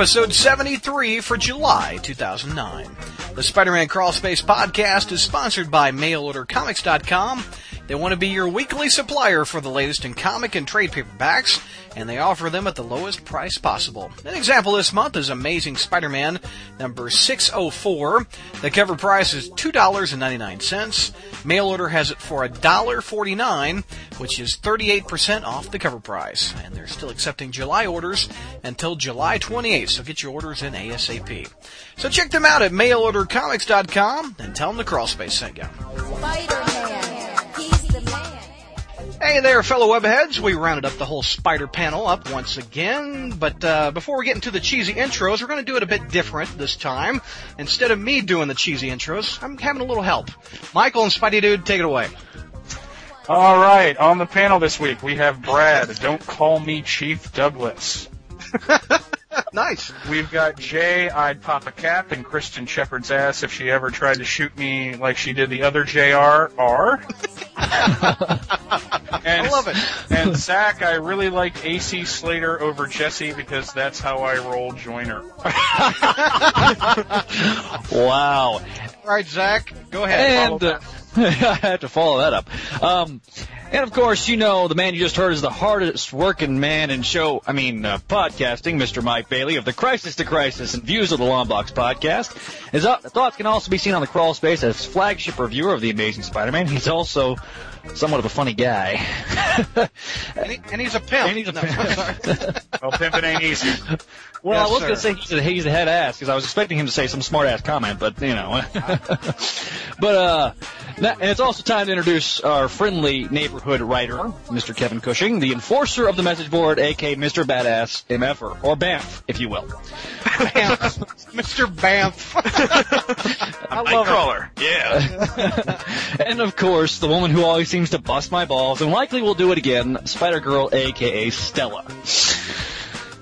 Episode 73 for July 2009. The Spider-Man Crawl Space podcast is sponsored by MailOrderComics.com. They want to be your weekly supplier for the latest in comic and trade paperbacks, and they offer them at the lowest price possible. An example this month is Amazing Spider-Man number 604. The cover price is $2.99. Mail order has it for $1.49, which is 38% off the cover price. And they're still accepting July orders until July 28th, so get your orders in ASAP. So check them out at mailordercomics.com and tell them the Crawl Space sent you. Spider-Man. Hey there, fellow webheads. We rounded up the whole spider panel up once again, but uh, before we get into the cheesy intros, we're going to do it a bit different this time. Instead of me doing the cheesy intros, I'm having a little help. Michael and Spidey Dude, take it away. All right, on the panel this week we have Brad. Don't call me Chief Douglas. nice. We've got Jay. I'd pop a cap in Kristin Shepard's ass if she ever tried to shoot me like she did the other JRR. and, I love it. And Zach, I really like AC Slater over Jesse because that's how I roll Joiner. Wow. All right, Zach, go ahead. And uh, I have to follow that up. Um, and of course, you know, the man you just heard is the hardest working man in show, I mean, uh, podcasting, Mr. Mike Bailey of the Crisis to Crisis and Views of the Long Box podcast. His uh, thoughts can also be seen on the Crawl Space as flagship reviewer of The Amazing Spider-Man. He's also somewhat of a funny guy. and, he- and he's a pimp. And he's a No, pimp. Well, pimping ain't easy. Well, Yes, I was going to say he's a, he's a head ass because I was expecting him to say some smart ass comment, but you know. but uh, that, and it's also time to introduce our friendly neighborhood writer, Mr. Kevin Cushing, the enforcer of the message board, aka Mr. Badass MFer or BAMF, if you will. Bamf. Mr. Bamf. I love it. Nightcrawler. Yeah. and of course, the woman who always seems to bust my balls and likely will do it again, Spider Girl, aka Stella.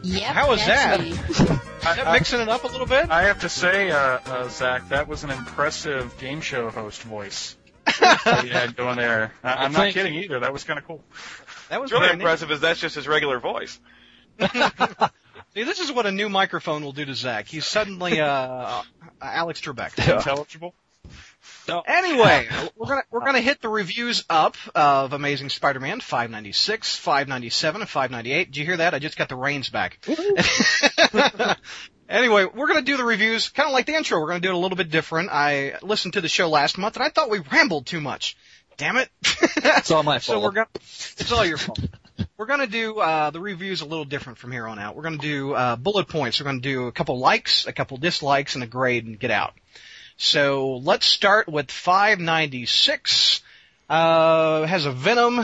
Yep, How was that? me. Is that mixing it up a little bit? I have to say, uh, uh, Zach, that was an impressive game show host voice that you had going there. I- I'm not Thank kidding either. That was kind of cool. That was What's really very neat. impressive is that's just his regular voice. See, this is what a new microphone will do to Zach. He's suddenly uh, Alex Trebek. Intelligible. Anyway, we're gonna we're gonna hit the reviews up of Amazing Spider-Man 596, 597, and 598. Did you hear that? I just got the reins back. anyway, we're gonna do the reviews kind of like the intro. We're gonna do it a little bit different. I listened to the show last month and I thought we rambled too much. Damn it! It's all my fault. So we're gonna. It's all your fault. We're gonna do uh, the reviews a little different from here on out. We're gonna do uh, bullet points. We're gonna do a couple likes, a couple dislikes, and a grade, and get out. So let's start with 596. Uh, has a Venom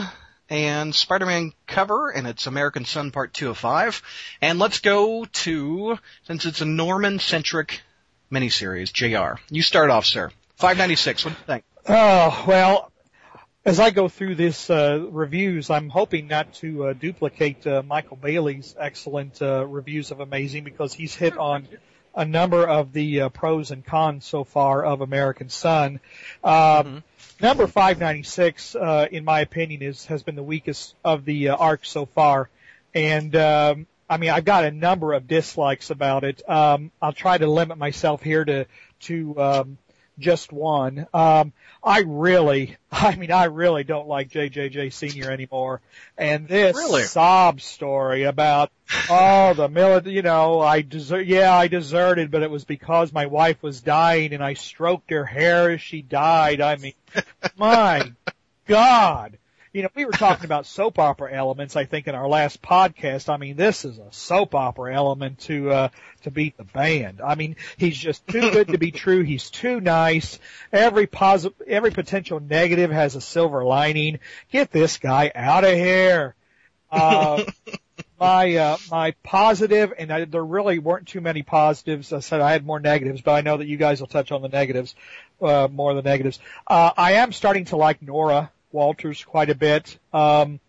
and Spider-Man cover, and it's American Son Part 2 of 5. And let's go to, since it's a Norman-centric miniseries, JR. You start off, sir. 596, what do you think? Oh, well, as I go through this uh, reviews, I'm hoping not to uh, duplicate uh, Michael Bailey's excellent uh, reviews of Amazing because he's hit on a number of the uh, pros and cons so far of American Son. Um, Number 596, uh, in my opinion, is has been the weakest of the uh, arcs so far, and um, I mean I've got a number of dislikes about it. Um, I'll try to limit myself here to to um, just one. Um, I really, I mean, I really don't like JJJ Senior anymore. And this Really? sob story about, oh, the military, you know, I desert, yeah, I deserted, but it was because my wife was dying and I stroked her hair as she died. I mean, my God. You know, we were talking about soap opera elements, I think, in our last podcast. I mean, this is a soap opera element to, uh, to beat the band. I mean, he's just too good to be true. He's too nice. Every positive, every potential negative has a silver lining. Get this guy out of here. Uh, my, uh, my positive, and I, there really weren't too many positives. I said I had more negatives, but I know that you guys will touch on the negatives, uh, more of the negatives. Uh, I am starting to like Nora Walters quite a bit. Um,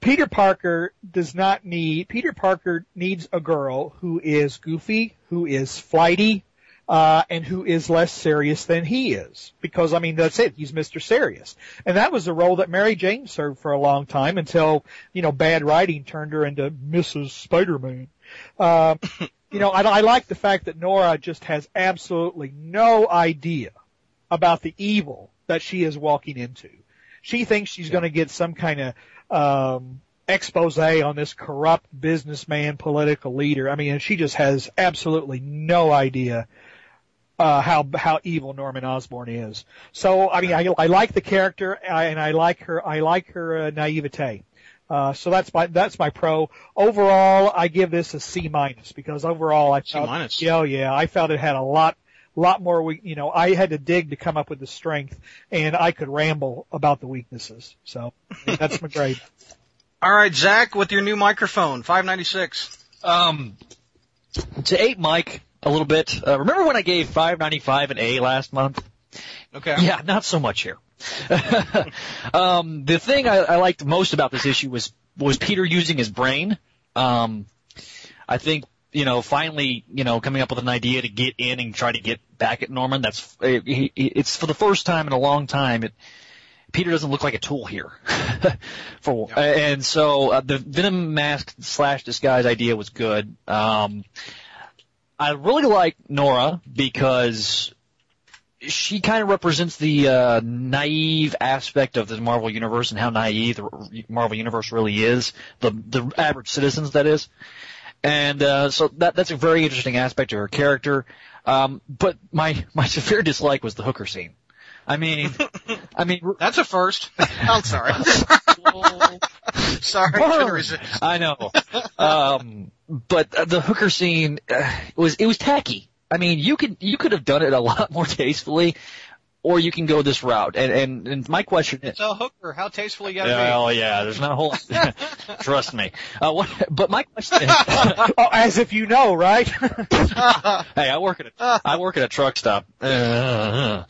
Peter Parker does not need, Peter Parker needs a girl who is goofy, who is flighty, uh, and who is less serious than he is. Because, I mean, that's it. He's Mr. Serious. And that was the role that Mary Jane served for a long time until, you know, bad writing turned her into Mrs. Spider-Man. Uh, you know, I, I like the fact that Nora just has absolutely no idea about the evil that she is walking into. She thinks she's going to get some kind of um, expose on this corrupt businessman, political leader. I mean, she just has absolutely no idea uh, how how evil Norman Osborn is. So, I mean, I, I like the character, and I like her. I like her uh, naivete. Uh, so that's my that's my pro. Overall, I give this a C minus because overall I C minus. yeah, oh, yeah, I felt it had a lot lot more weak. You know, I had to dig to come up with the strength, and I could ramble about the weaknesses. So that's my grade. All right, Zach, with your new microphone, 596. Um, to eight Mike a little bit. Uh, remember when I gave 595 an A last month? Okay. Yeah, not so much here. um, the thing I, I liked most about this issue was was Peter using his brain. Um, I think you know finally you know coming up with an idea to get in and try to get back at Norman. That's it, it's for the first time in a long time. It Peter doesn't look like a tool here. for Yeah. and so uh, the Venom mask slash disguise idea was good. Um, I really like Nora because she kind of represents the uh, naive aspect of the Marvel universe and how naive the Marvel universe really is, the the average citizens that is. And uh, so that that's a very interesting aspect of her character. Um, but my my severe dislike was the hooker scene. I mean, I mean, That's a first. I'm sorry. sorry. I know. Um, but the hooker scene uh, was it was tacky. I mean, you could you could have done it a lot more tastefully, or you can go this route. And and, and my question is, So hooker, how tasteful you gotta well, yeah, there's not a whole. trust me. Uh, what, but my question is, oh, as if you know, right? hey, I work at a I work at a truck stop. Uh,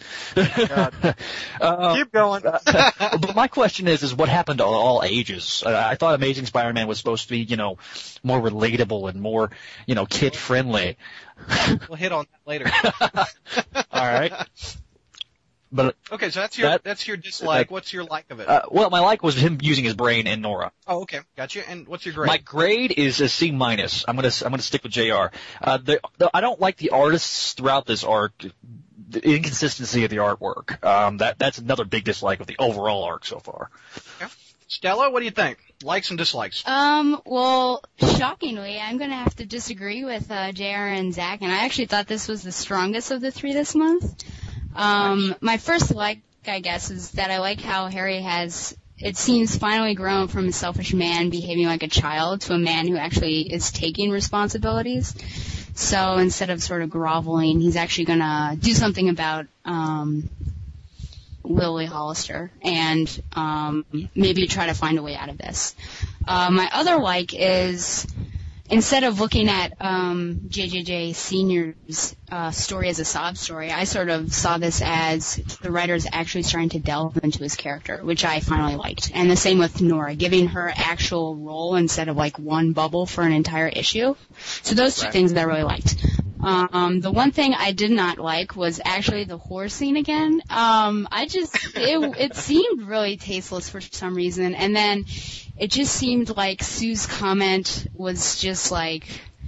uh, Keep going. but my question is, is what happened to all ages? Uh, I thought Amazing Spider-Man was supposed to be, you know, more relatable and more, you know, kid friendly. We'll hit on that later. All right. But Okay, so that's your That- that's your dislike. What's your like of it? uh, well, my like was him using his brain and Nora. oh, okay, gotcha. And what's your grade? My grade is a C minus. I'm gonna I'm gonna stick with Jr. Uh, the, the, I don't like the artists throughout this arc. The inconsistency of the artwork. Um, that that's another big dislike of the overall arc so far. Stella, what do you think? Likes and dislikes. Um, well, shockingly, I'm gonna have to disagree with uh, JR and Zach, and I actually thought this was the strongest of the three this month. Um, my first like, I guess, is that I like how Harry has, it seems, finally grown from a selfish man behaving like a child to a man who actually is taking responsibilities. So instead of sort of groveling, he's actually gonna do something about, um, Lily Hollister and um, maybe try to find a way out of this. Uh, my other like is instead of looking at um, JJJ Senior's uh, story as a sob story, I sort of saw this as the writers actually starting to delve into his character, which I finally liked. And the same with Nora, giving her actual role instead of like one bubble for an entire issue. So those two Right. things that I really liked. Um, the one thing I did not like was actually the horse scene again. Um, I just it it seemed really tasteless for some reason, and then it just seemed like Sue's comment was just like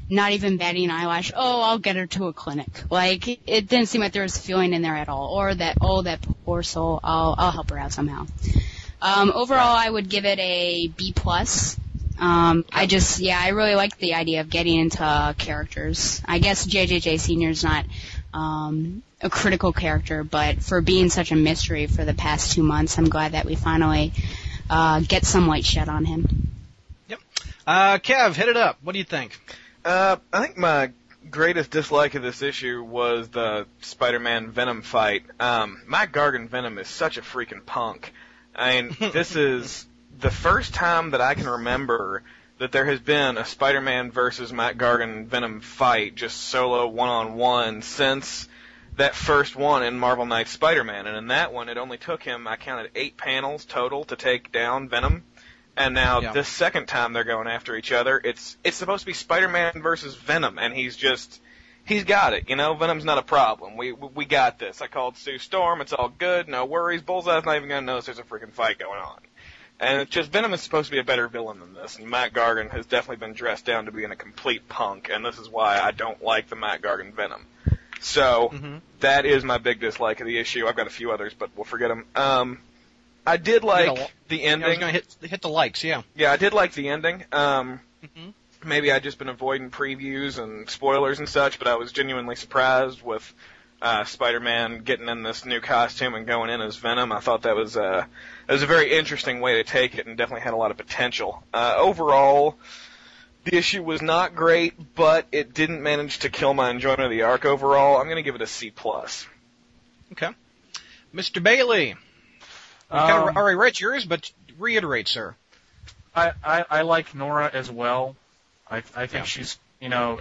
not even batting an eyelash. Oh, I'll get her to a clinic. Like it didn't seem like there was feeling in there at all, or that oh that poor soul. I'll I'll help her out somehow. Um, overall, I would give it a B plus. Um, I just, yeah, I really like the idea of getting into characters. I guess JJJ Senior's not um, a critical character, but for being such a mystery for the past two months, I'm glad that we finally uh, get some light shed on him. Yep. Uh, Kev, hit it up. What do you think? Uh, I think my greatest dislike of this issue was the Spider-Man Venom fight. Um, Mac Gargan Venom is such a freaking punk. I mean, this is the first time that I can remember that there has been a Spider-Man versus Mac Gargan Venom fight, just solo one-on-one, since that first one in Marvel Knights Spider-Man, and in that one, it only took him I counted eight panels total to take down Venom. And now Yeah. this second time they're going after each other, it's it's supposed to be Spider-Man versus Venom, and he's just he's got it. You know, Venom's not a problem. We we got this. I called Sue Storm. It's all good. No worries. Bullseye's not even gonna notice there's a freaking fight going on. And it's just Venom is supposed to be a better villain than this, and Mac Gargan has definitely been dressed down to being a complete punk, and this is why I don't like the Mac Gargan Venom. So Mhm. that is my big dislike of the issue. I've got a few others, but we'll forget them. Um, I did like a lo- the Yeah, I was ending. hit hit the likes. Yeah. Yeah, I did like the ending. Um, Mhm. maybe I'd just been avoiding previews and spoilers and such, but I was genuinely surprised with uh, Spider-Man getting in this new costume and going in as Venom. I thought that was uh, it was a very interesting way to take it, and definitely had a lot of potential. Uh, overall, the issue was not great, but it didn't manage to kill my enjoyment of the arc. Overall, I'm going to give it a C plus. Okay. Mr. Bailey. We Um, kind of already read yours, but reiterate, sir. I, I, I like Nora as well. I, I think Yeah. she's, you know,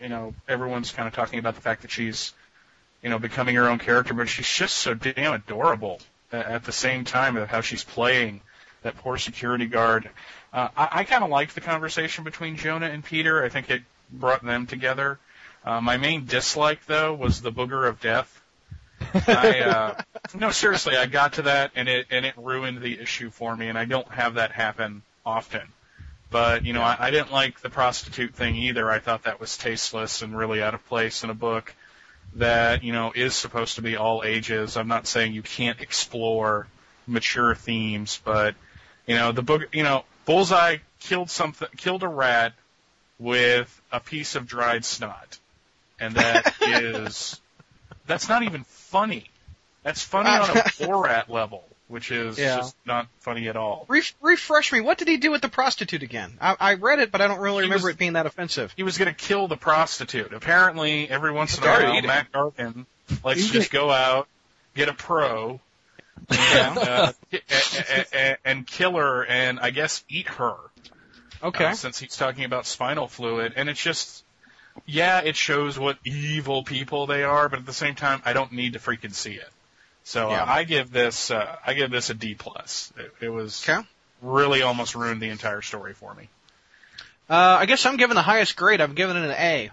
you know, everyone's kind of talking about the fact that she's, you know, becoming her own character, but she's just so damn adorable a- at the same time of how she's playing that poor security guard. Uh, I, I kind of liked the conversation between Jonah and Peter. I think it brought them together. Uh, my main dislike, though, was the booger of death. I, uh, no, seriously, I got to that and it and it ruined the issue for me, and I don't have that happen often. But you know, I, I didn't like the prostitute thing either. I thought that was tasteless and really out of place in a book that you know is supposed to be all ages. I'm not saying you can't explore mature themes, but you know, the book, you know, Bullseye killed something, killed a rat with a piece of dried snot, and that is that's not even funny. That's funny on a uh, Borat level, which is Yeah. just not funny at all. Re- refresh me. What did he do with the prostitute again? I, I read it, but I don't really He remember was- it being that offensive. He was going to kill the prostitute. Apparently, every once in a Started while, eating. Mac Gargan likes to just go out, get a pro, and, uh, and kill her, and I guess eat her. Okay. uh, since he's talking about spinal fluid, and it's just, yeah, it shows what evil people they are, but at the same time, I don't need to freaking see it. So Yeah. uh, I give this, uh, I give this a D plus. It, it was Okay. really almost ruined the entire story for me. Uh, I guess I'm giving the highest grade. I'm giving it an A.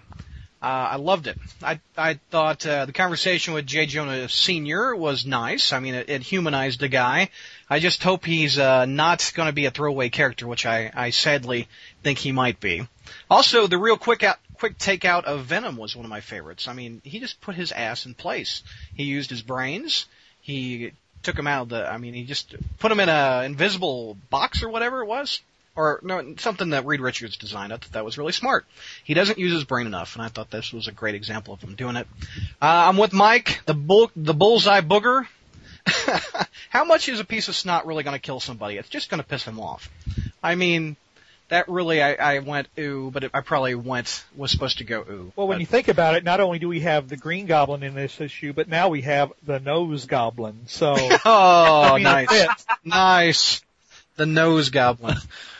Uh, I loved it. I I thought uh, the conversation with Jay Jonah Senior was nice. I mean, it, it humanized the guy. I just hope he's uh, not going to be a throwaway character, which I I sadly think he might be. Also, the real quick out quick takeout of Venom was one of my favorites. I mean, he just put his ass in place. He used his brains. He took him out of the. I mean, he just put him in a invisible box or whatever it was or no, something that Reed Richards designed. I thought that was really smart. He doesn't use his brain enough, and I thought this was a great example of him doing it. Uh, I'm with Mike, the bull, the bullseye booger. How much is a piece of snot really going to kill somebody? It's just going to piss him off. I mean, that really, I, I went ooh, but it, I probably went was supposed to go ooh. Well, when But- you think about it, not only do we have the Green Goblin in this issue, but now we have the Nose Goblin. So, oh, I mean, nice, nice, the nose goblin.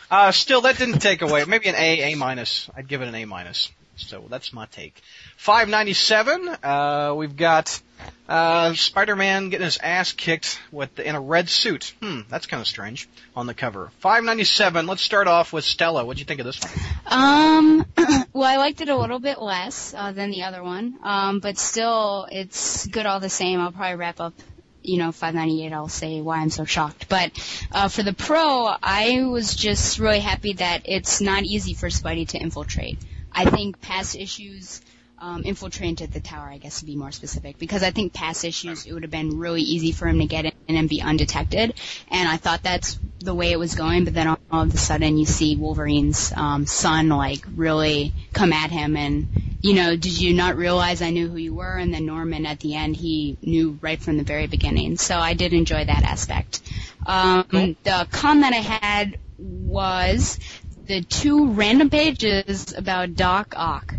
Uh, still, that didn't take away. Maybe an A, A minus. I'd give it an A minus. So that's my take. 597. Uh, we've got uh, Spider-Man getting his ass kicked with in a red suit. Hmm, that's kind of strange on the cover. 597. Let's start off with Stella. What'd you think of this one? Um, well, I liked it a little bit less uh, than the other one, um, but still, it's good all the same. I'll probably wrap up, you know, 598. I'll say why I'm so shocked. But uh, for the pro, I was just really happy that it's not easy for Spidey to infiltrate. I think past issues. Um, infiltrate into the tower, I guess to be more specific, because I think past issues it would have been really easy for him to get in and be undetected, and I thought that's the way it was going. But then all, all of a sudden, you see Wolverine's um, son like really come at him, and you know, did you not realize I knew who you were? And then Norman at the end, he knew right from the very beginning. So I did enjoy that aspect. Um, The con that I had was the two random pages about Doc Ock.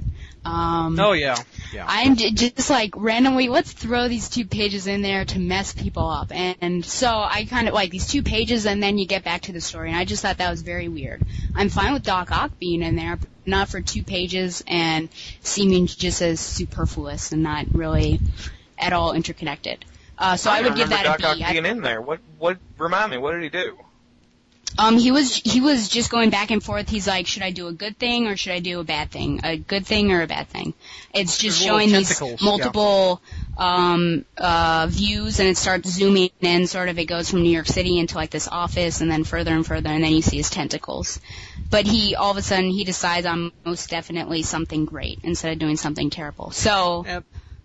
Um, Oh yeah, yeah. I'm j- just like randomly, let's throw these two pages in there to mess people up. And, and so I kind of like these two pages and then you get back to the story. And I just thought that was very weird. I'm fine with Doc Ock being in there, but not for two pages and seeming just as superfluous and not really at all interconnected. Uh, so I, would give that Doc a B. Ock I- being in there. What? What? Remind me. What did he do? Um, he was he was just going back and forth. He's like, should I do a good thing or should I do a bad thing? A good thing or a bad thing? It's just There's showing these tentacles, yeah. multiple um, uh, views, and it starts zooming in. Sort of, it goes from New York City into like this office, and then further and further, and then you see his tentacles. But he all of a sudden he decides I'm most definitely something great instead of doing something terrible. So. Yeah,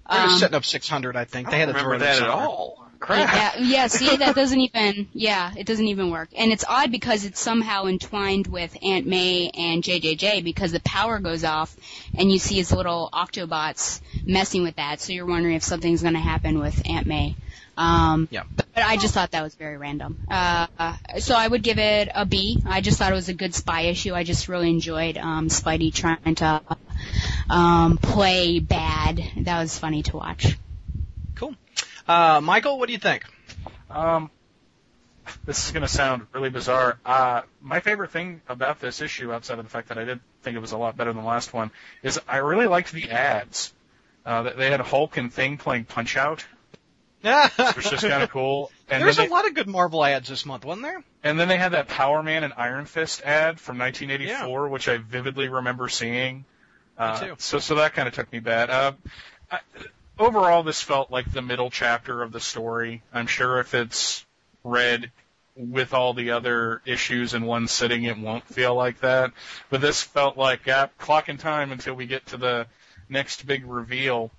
They're just Um, setting up 600, I think. I They don't had to throw remember it in that at somewhere. all. Crap. Yeah, yeah, see, that doesn't even, yeah, it doesn't even work. And it's odd because it's somehow entwined with Aunt May and JJJ because the power goes off and you see his little Octobots messing with that. So you're wondering if something's going to happen with Aunt May. Um, Yeah. but I just thought that was very random. Uh, so I would give it a B. I just thought it was a good spy issue. I just really enjoyed um, Spidey trying to um, play bad. That was funny to watch. Uh, Michael, what do you think? Um, this is going to sound really bizarre. Uh, my favorite thing about this issue, outside of the fact that I did think it was a lot better than the last one, is I really liked the ads. Uh, they- they had Hulk and Thing playing Punch Out, Yeah. which was just kind of cool. And There's then a lot of good Marvel ads this month, wasn't there? and then they had that Power Man and Iron Fist ad from 1984, which I vividly remember seeing. Uh, too. So, so that kind of took me bad. Uh, I, overall, this felt like the middle chapter of the story. I'm sure if it's read with all the other issues in one sitting, it won't feel like that. But this felt like uh, clock in time until we get to the next big reveal.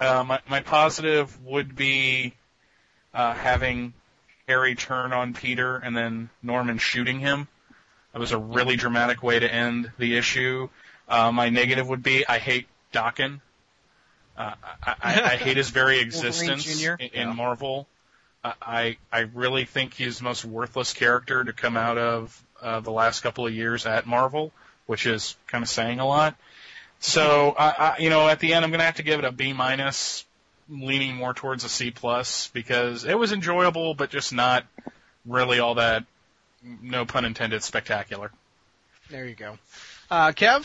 Uh, my, my positive would be uh, having Harry turn on Peter and then Norman shooting him. That was a really dramatic way to end the issue. Uh, my negative would be I hate Daken. Uh, I, I, I hate his very existence in, in Yeah. Marvel. Uh, I I really think he's the most worthless character to come out of uh, the last couple of years at Marvel, which is kind of saying a lot. So I, I you know at the end I'm gonna have to give it a B minus, leaning more towards a C plus because it was enjoyable but just not really all that, no pun intended, spectacular. There you go. Uh, Kev,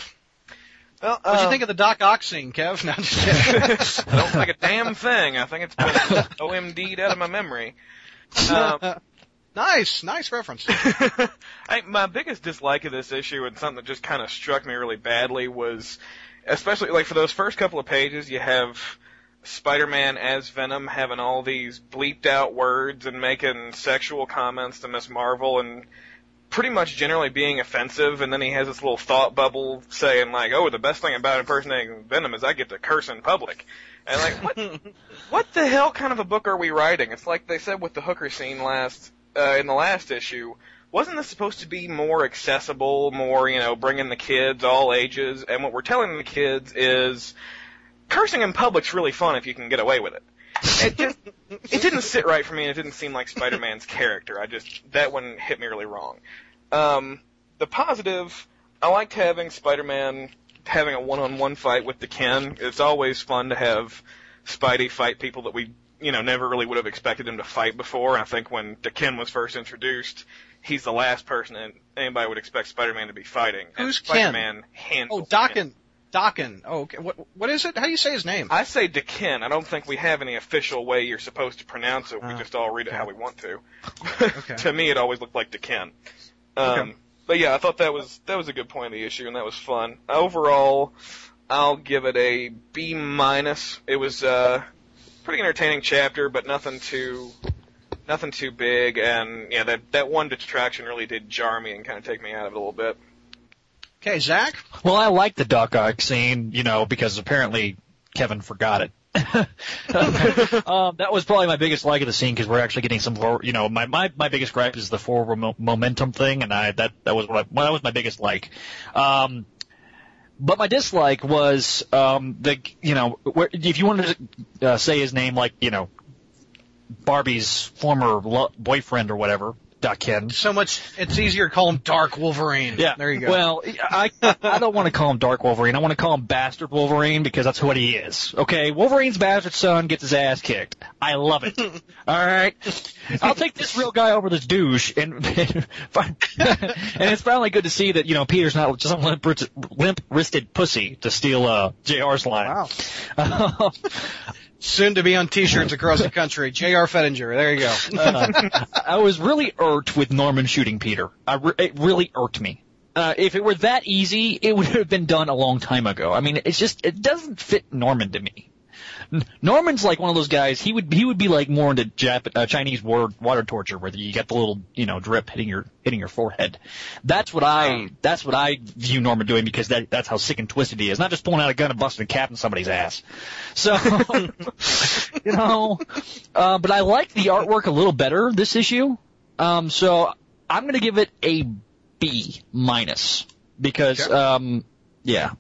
Well, what'd you uh, think of the Doc Ock scene, Kev? No, just. I don't think a damn thing. I think it's been OMD'd out of my memory. Um, nice, nice reference. I, my biggest dislike of this issue and something that just kind of struck me really badly was, especially like for those first couple of pages, you have Spider-Man as Venom having all these bleeped out words and making sexual comments to Miss Marvel and pretty much generally being offensive, and then he has this little thought bubble saying like, "Oh, the best thing about impersonating Venom is I get to curse in public." And like, what, what the hell kind of a book are we writing? It's like they said with the hooker scene last uh, in the last issue. Wasn't this supposed to be more accessible, more you know, bringing the kids, all ages? And what we're telling the kids is, cursing in public's really fun if you can get away with it. It just, it didn't sit right for me, and it didn't seem like Spider-Man's character. I just that one hit me really wrong. Um, the positive, I liked having Spider-Man having a one-on-one fight with the Ken. It's always fun to have Spidey fight people that we, you know, never really would have expected him to fight before. I think when the Ken was first introduced, he's the last person that anybody would expect Spider-Man to be fighting. And Who's Ken? Spider-Man Oh, handles Daken. Ken. Daken. Oh, okay. What, what is it? How do you say his name? I say Dekin. I don't think we have any official way you're supposed to pronounce it. We Uh, just all read it okay. how we want to. Okay. to me, it always looked like Dekin. Um, Okay. But yeah, I thought that was that was a good point of the issue, and that was fun. Overall, I'll give it a B minus. It was uh, pretty entertaining chapter, but nothing too nothing too big. And yeah, that that one detraction really did jar me and kind of take me out of it a little bit. Okay, Zach. Well, I like the Doc Ock scene, you know, because apparently Kevin forgot it. um, that was probably my biggest like of the scene because we're actually getting some, you know, my, my, my biggest gripe is the forward mo- momentum thing, and I that that was what I, well, that was my biggest like. Um, but my dislike was um, the you know where, if you wanted to uh, say his name like you know Barbie's former lo- boyfriend or whatever, Doc Ken. So much. It's easier to call him Dark Wolverine. Yeah. There you go. Well, I I don't want to call him Dark Wolverine. I want to call him Bastard Wolverine because that's what he is. Okay, Wolverine's bastard son gets his ass kicked. I love it. All right, I'll take this real guy over this douche, and and it's finally good to see that you know Peter's not just some limp limp wristed pussy to steal uh Jr's line. wow. Soon to be on T-shirts across the country. J.R. Fettinger. There you go. Uh, I was really irked with Norman shooting Peter. Re- it really irked me. Uh, if it were that easy, it would have been done a long time ago. I mean, it's just it doesn't fit Norman to me. Norman's like one of those guys. He would he would be like more into Jap- uh, Chinese war, water torture, where you get the little you know drip hitting your hitting your forehead. That's what I that's what I view Norman doing because that that's how sick and twisted he is. Not just pulling out a gun and busting a cap in somebody's ass. So you know, uh, but I like the artwork a little better this issue. Um, so I'm gonna give it a B minus because Okay. um, yeah.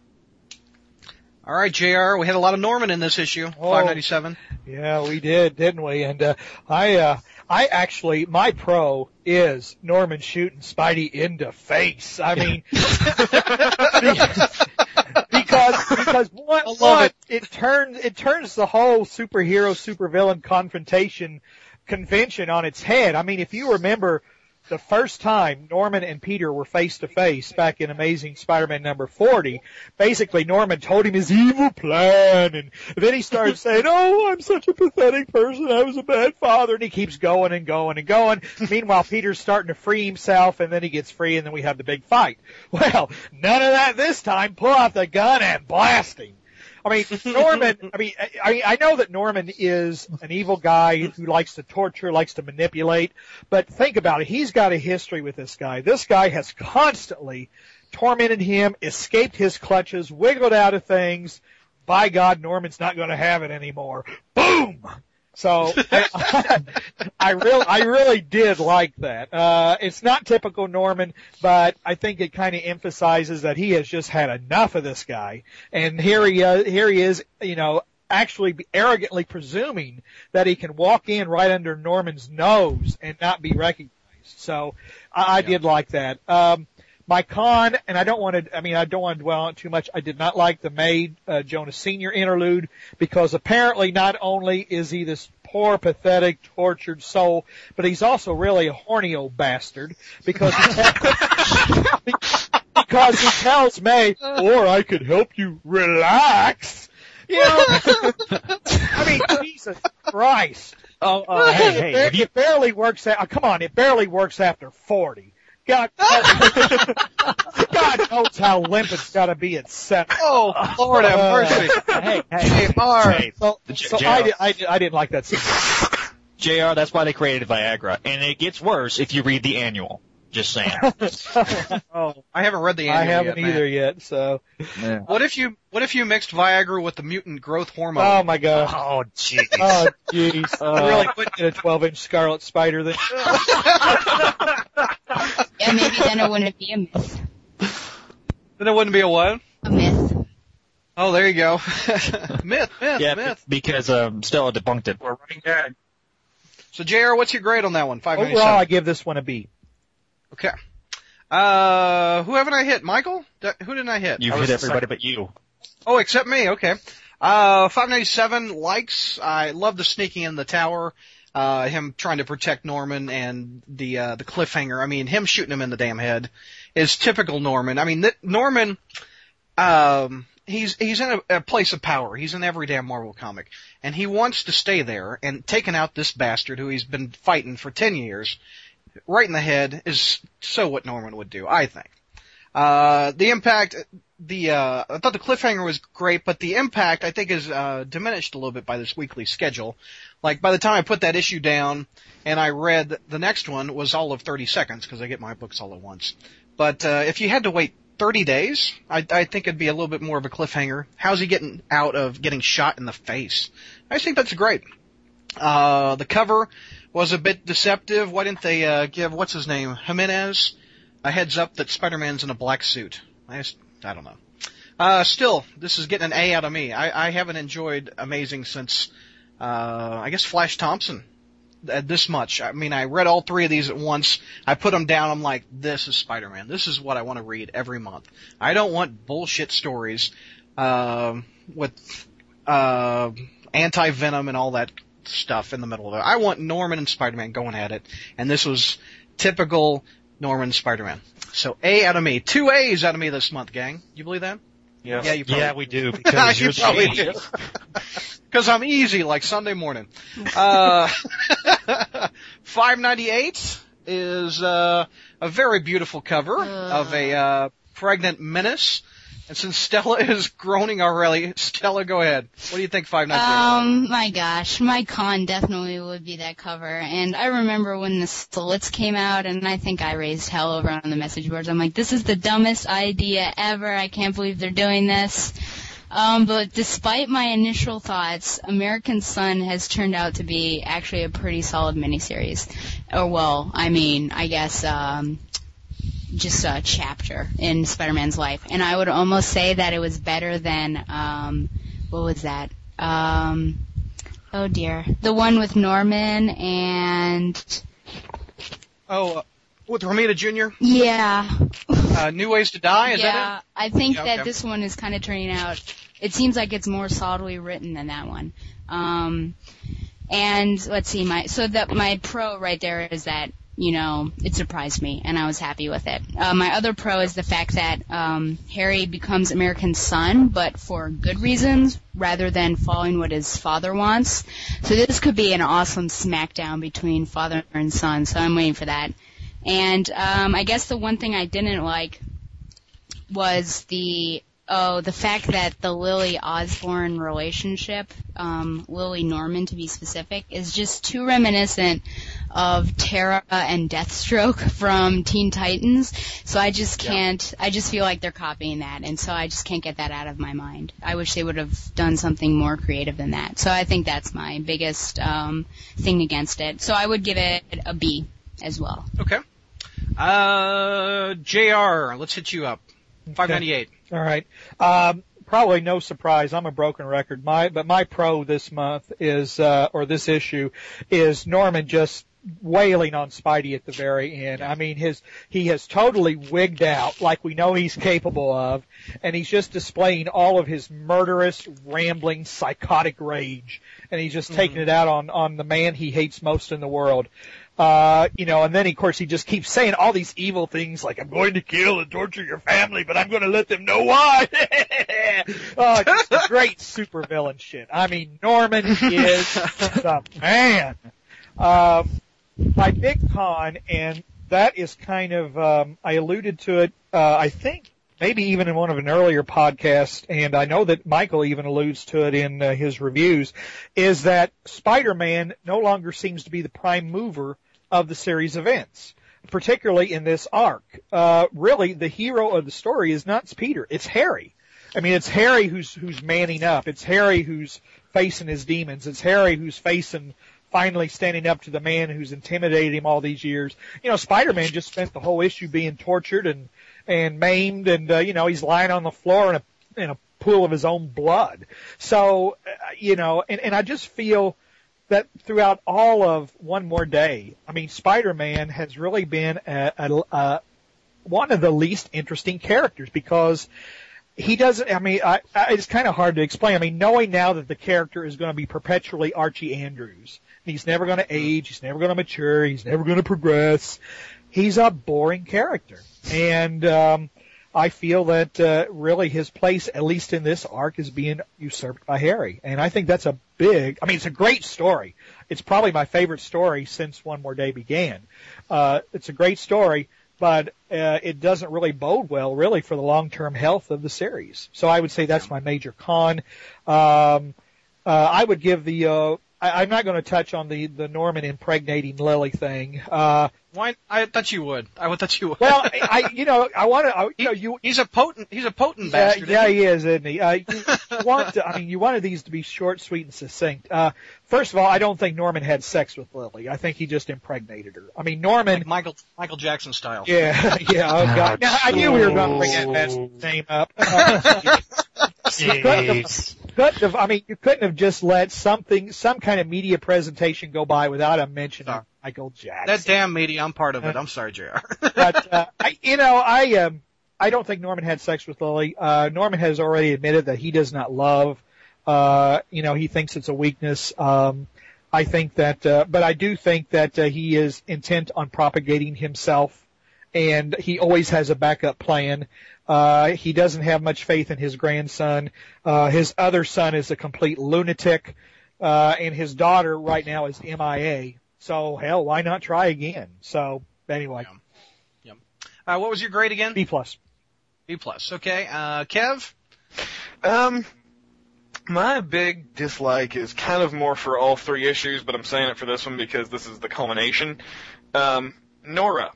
All right, Jr. We had a lot of Norman in this issue. Oh. 597. Yeah, we did, didn't we? And uh, I, uh, I actually, my pro is Norman shooting Spidey in the face. I mean, because because one, it. it turns it turns the whole superhero supervillain confrontation convention on its head. I mean, if you remember the first time Norman and Peter were face to face back in Amazing Spider-Man number 40, basically Norman told him his evil plan and then he started saying, oh, I'm such a pathetic person, I was a bad father, and he keeps going and going and going. Meanwhile, Peter's starting to free himself and then he gets free and then we have the big fight. Well, none of that this time. Pull out the gun and blast him. I mean, Norman, I mean, I, I know that Norman is an evil guy who likes to torture, likes to manipulate, but think about it. He's got a history with this guy. This guy has constantly tormented him, escaped his clutches, wiggled out of things. By God, Norman's not going to have it anymore. Boom! So I, I really, I really did like that. Uh, it's not typical Norman, but I think it kind of emphasizes that he has just had enough of this guy. And here he, uh, here he is, you know, actually arrogantly presuming that he can walk in right under Norman's nose and not be recognized. So I, I did like that. Um, my con, and I don't want to, I mean, I don't want to dwell on it too much. I did not like the maid, uh, Jonah Senior interlude because apparently not only is he this poor, pathetic, tortured soul, but he's also really a horny old bastard because he, because he tells May, or I could help you relax. You know, I mean, Jesus Christ. Oh, uh, hey, hey, It, you, it barely works out. Oh, come on, it barely works after 40. God, God knows how limp it's got to be at seven. Oh, Lord have Uh, mercy. hey, hey, J.R. So, so JR. I, did, I, did, I didn't like that scene. JR, that's why they created Viagra. And it gets worse if you read the annual. Just saying. oh, I haven't read the I haven't yet, man. either yet. So, What if you What if you mixed Viagra with the mutant growth hormone? oh my god. oh, jeez. Oh jeez. I really couldn't get a 12 inch Scarlet Spider then. Yeah, maybe then it wouldn't be a myth. then it wouldn't be a what? A myth. Oh, there you go. myth, myth, yeah, myth. because um, Stella debunked it. We're running gag. So, Jr., what's your grade on that one? Five ninety Overall, I seven. give this one a B. Okay. Uh, who haven't I hit? Michael? D- who didn't I hit? You I hit everybody but you. Oh, except me. Okay. Uh, 597 likes. I love the sneaking in the tower. Uh, him trying to protect Norman and the, uh, the cliffhanger. I mean, him shooting him in the damn head is typical Norman. I mean, th- Norman, um, he's, he's in a, a place of power. He's in every damn Marvel comic. And he wants to stay there and taking out this bastard who he's been fighting for 10 years right in the head is so what Norman would do, I think. Uh, the impact, the, uh, I thought the cliffhanger was great, but the impact I think is, uh, diminished a little bit by this weekly schedule. Like by the time I put that issue down and I read the next one was all of 30 seconds because I get my books all at once. But, uh, if you had to wait 30 days, I, I think it'd be a little bit more of a cliffhanger. How's he getting out of getting shot in the face? I think that's great. Uh, the cover was a bit deceptive. Why didn't they, uh, give, what's his name, Jimenez, a heads up that Spider-Man's in a black suit? I just, I don't know. Uh, still, this is getting an A out of me. I, I haven't enjoyed Amazing since, uh, I guess Flash Thompson. Uh, this much. I mean, I read all three of these at once. I put them down. I'm like, this is Spider-Man. This is what I want to read every month. I don't want bullshit stories, um, with, uh, anti-venom and all that stuff in the middle of it. I want Norman and Spider-Man going at it, and this was typical Norman Spider-Man. So A out of me. Two A's out of me this month, gang. You believe that? Yes. Yeah, you probably Yeah, we do because you you're probably do. Because I'm easy like Sunday morning. Uh, 598 is uh, a very beautiful cover of a uh, pregnant menace. And since Stella is groaning already, Stella, go ahead. What do you think 598? Um, my gosh, my con definitely would be that cover. And I remember when the slits came out, and I think I raised hell over on the message boards. I'm like, this is the dumbest idea ever. I can't believe they're doing this. Um, but despite my initial thoughts, American Son has turned out to be actually a pretty solid miniseries. Or well, I mean, I guess um, just a chapter in Spider-Man's life, and I would almost say that it was better than um, what was that? Um, oh dear, the one with Norman and oh, uh, with Romita Jr., yeah, uh, New Ways to Die, is yeah. I think Yeah, that okay. this one is kind of turning out. It seems like it's more solidly written than that one. Um, and let's see, my so that my pro right there is that you know it surprised me and I was happy with it. Uh, my other pro is the fact that um, Harry becomes American's son, but for good reasons rather than following what his father wants. So this could be an awesome smackdown between father and son. So I'm waiting for that. And um, I guess the one thing I didn't like was the oh the fact that the Lily Osborn relationship, um, Lily Norman to be specific, is just too reminiscent of Terra and Deathstroke from Teen Titans. So I just can't. I just feel like they're copying that, and so I just can't get that out of my mind. I wish they would have done something more creative than that. So I think that's my biggest um, thing against it. So I would give it a B as well. Okay. Uh, JR, let's hit you up. 598. All right. Um, probably no surprise. I'm a broken record. My but my pro this month is uh, or this issue is Norman just wailing on Spidey at the very end. I mean, his he has totally wigged out like we know he's capable of, and he's just displaying all of his murderous, rambling, psychotic rage, and he's just taking it out on on the man he hates most in the world. Uh, you know, and then of course he just keeps saying all these evil things like I'm going to kill and torture your family, but I'm going to let them know why. oh, just great supervillain shit. I mean, Norman is the man. Um, my big con, and that is kind of um, I alluded to it. Uh, I think maybe even in one of an earlier podcast, and I know that Michael even alludes to it in uh, his reviews, is that Spider-Man no longer seems to be the prime mover of the series events, particularly in this arc. Uh, really, the hero of the story is not Peter; it's Harry. I mean, it's Harry who's who's manning up. It's Harry who's facing his demons. It's Harry who's facing finally standing up to the man who's intimidated him all these years. You know, Spider-Man just spent the whole issue being tortured and and maimed, and uh, you know he's lying on the floor in a in a pool of his own blood. So, uh, you know, and and I just feel that throughout all of One More Day, I mean, Spider-Man has really been a, a, a one of the least interesting characters because he doesn't. I mean, I, I, it's kind of hard to explain. I mean, knowing now that the character is going to be perpetually Archie Andrews, he's never going to age, he's never going to mature, he's never going to progress. He's a boring character, and um, I feel that uh, really his place, at least in this arc, is being usurped by Harry, and I think that's a big. I mean, it's a great story. It's probably my favorite story since One More Day began. Uh, it's a great story, but uh, it doesn't really bode well, really, for the long-term health of the series. So I would say that's my major con. Um, uh, I would give the. Uh, I, I'm not going to touch on the the Norman impregnating Lily thing. Uh, Why? I thought you would. I would thought you would. well, I, I you know I want to. You know you. he's a potent. He's a potent Yeah, bastard. yeah, isn't he is, isn't he? Uh, you, you want, to, I mean, you wanted these to be short, sweet, and succinct. Uh, first of all, I don't think Norman had sex with Lily. I think he just impregnated her. I mean, Norman, Like Michael Michael Jackson style. Yeah, yeah. Oh God. Now, I knew we were going to bring that man's name up. Uh, you couldn't have. I mean, you couldn't have just let something, some kind of media presentation go by without a mention of Michael Jackson. That damn media. I'm part of it. I'm sorry, Jr. but uh, I, you know, I um, I don't think Norman had sex with Lily. Uh, Norman has already admitted that he does not love. Uh, you know, he thinks it's a weakness. Um, I think that, uh, but I do think that uh, he is intent on propagating himself and he always has a backup plan. Uh, he doesn't have much faith in his grandson. Uh, his other son is a complete lunatic, uh, and his daughter right now is MIA. So hell, why not try again? So anyway, Uh, what was your grade again? B plus. B plus. Okay. Uh, Kev. Um, my big dislike is kind of more for all three issues, but I'm saying it for this one because this is the culmination. Um, Nora.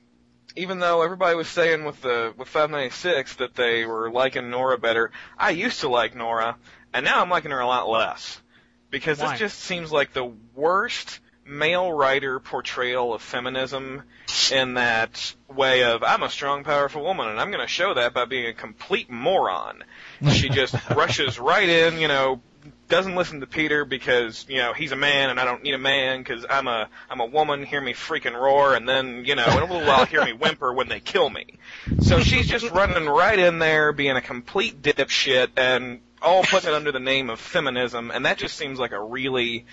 Even though everybody was saying with the with 596 that they were liking Nora better, I used to like Nora, and now I'm liking her a lot less because Why? this just seems like the worst male writer portrayal of feminism in that way of I'm a strong, powerful woman, and I'm going to show that by being a complete moron. She just rushes right in, you know, doesn't listen to Peter because you know he's a man and I don't need a man because I'm a I'm a woman. Hear me freaking roar, and then you know in a little while hear me whimper when they kill me. So she's just running right in there, being a complete dipshit, and all putting it under the name of feminism, and that just seems like a really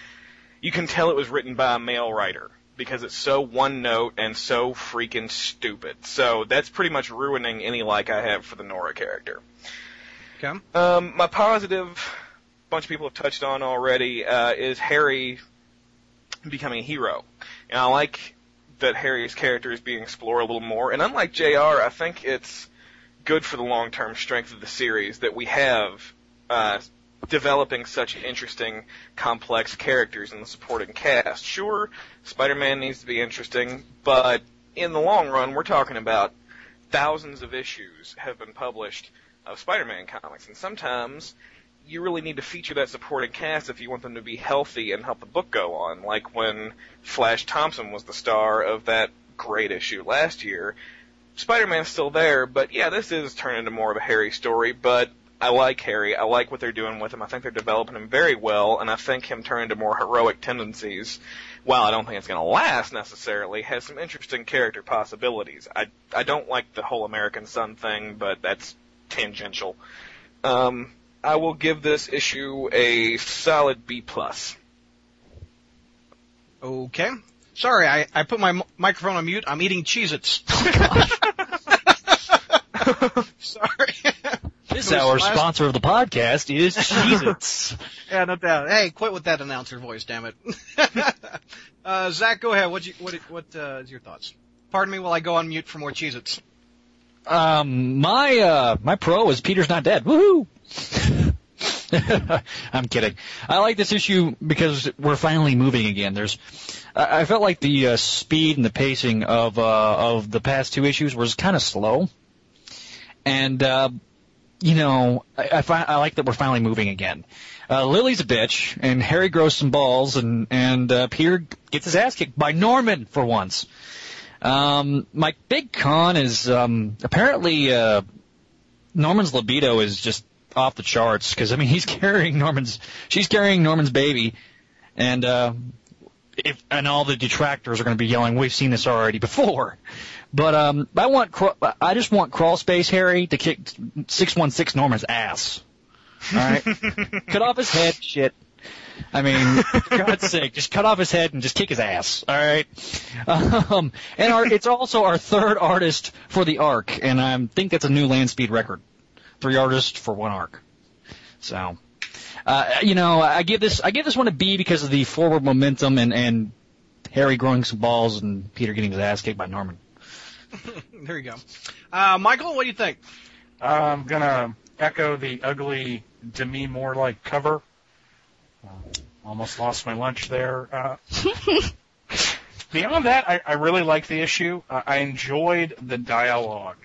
you can tell it was written by a male writer because it's so one note and so freaking stupid. So that's pretty much ruining any like I have for the Nora character. Okay. Um, my positive, bunch of people have touched on already, uh, is Harry becoming a hero. And I like that Harry's character is being explored a little more. And unlike JR, I think it's good for the long-term strength of the series that we have uh, developing such interesting, complex characters in the supporting cast. Sure, Spider-Man needs to be interesting, but in the long run, we're talking about thousands of issues have been published of Spider-Man comics, and sometimes you really need to feature that supporting cast if you want them to be healthy and help the book go on, like when Flash Thompson was the star of that great issue last year. Spider-Man's still there, but yeah, this is turning into more of a Harry story, but I like Harry. I like what they're doing with him. I think they're developing him very well, and I think him turning to more heroic tendencies, while I don't think it's going to last necessarily, has some interesting character possibilities. I I don't like the whole American Son thing, but that's tangential. Um, I will give this issue a solid B plus. Okay. Sorry, I, I put my m- microphone on mute. I'm eating Cheez-Its. Sorry. This It was our last- sponsor of the podcast is Cheez-Its. Yeah, no doubt. Hey, quit with that announcer voice, damn it. uh, Zach, go ahead. What you, what what uh, is your thoughts? Pardon me while I go on mute for more Cheez-Its. Um, my uh, my pro is Peter's not dead. Woohoo! I'm kidding. I like this issue because we're finally moving again. There's, I felt like the uh, speed and the pacing of uh, of the past two issues was kind of slow, and uh, you know, I, I, fi- I like that we're finally moving again. Uh, Lily's a bitch, and Harry grows some balls, and and uh, Peter gets his ass kicked by Norman for once. Um, my big con is um, apparently uh, Norman's libido is just off the charts because I mean he's carrying Norman's she's carrying Norman's baby, and uh, if and all the detractors are going to be yelling, "We've seen this already before." But um, I want I just want crawl space Harry to kick six one six Norman's ass. All right, cut off his head, shit. I mean, for God's sake, just cut off his head and just kick his ass. All right. Um, and our, it's also our third artist for the arc, and I think that's a new land speed record. Three artists for one arc. So, uh, you know, I give this I give this one a B because of the forward momentum and and Harry growing some balls and Peter getting his ass kicked by Norman. There you go. Uh, Michael, what do you think? I'm gonna echo the ugly Demi Moore like cover. Uh, almost lost my lunch there. Uh, beyond that, I, I really like the issue. Uh, I enjoyed the dialogue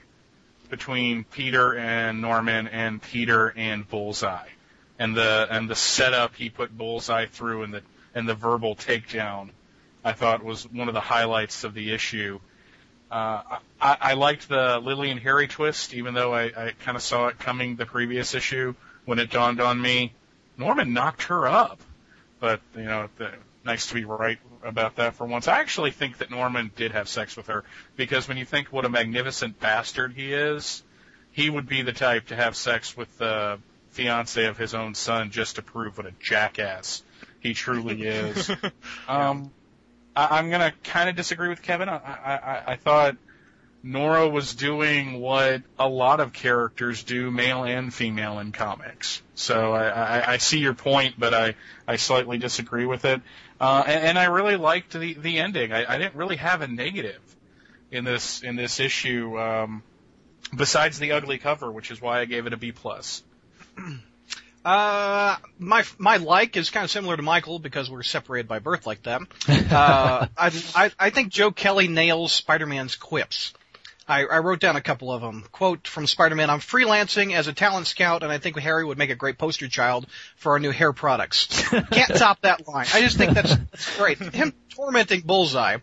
between Peter and Norman and Peter and Bullseye, and the and the setup he put Bullseye through and the and the verbal takedown. I thought was one of the highlights of the issue. Uh, I, I liked the Lily and Harry twist, even though I, I kind of saw it coming the previous issue when it dawned on me. Norman knocked her up, but you know, the, nice to be right about that for once. I actually think that Norman did have sex with her because when you think what a magnificent bastard he is, he would be the type to have sex with the fiance of his own son just to prove what a jackass he truly is. um, I, I'm going to kind of disagree with Kevin. I, I, I, I thought Nora was doing what a lot of characters do, male and female, in comics. So I, I, I see your point, but I, I slightly disagree with it. Uh, and, and I really liked the, the ending. I, I didn't really have a negative in this in this issue, um, besides the ugly cover, which is why I gave it a B plus. Uh, my my like is kind of similar to Michael because we're separated by birth like that. Uh, I, I I think Joe Kelly nails Spider-Man's quips. I, I wrote down a couple of them. Quote from Spider-Man: "I'm freelancing as a talent scout, and I think Harry would make a great poster child for our new hair products." Can't top that line. I just think that's, that's great. Him tormenting Bullseye,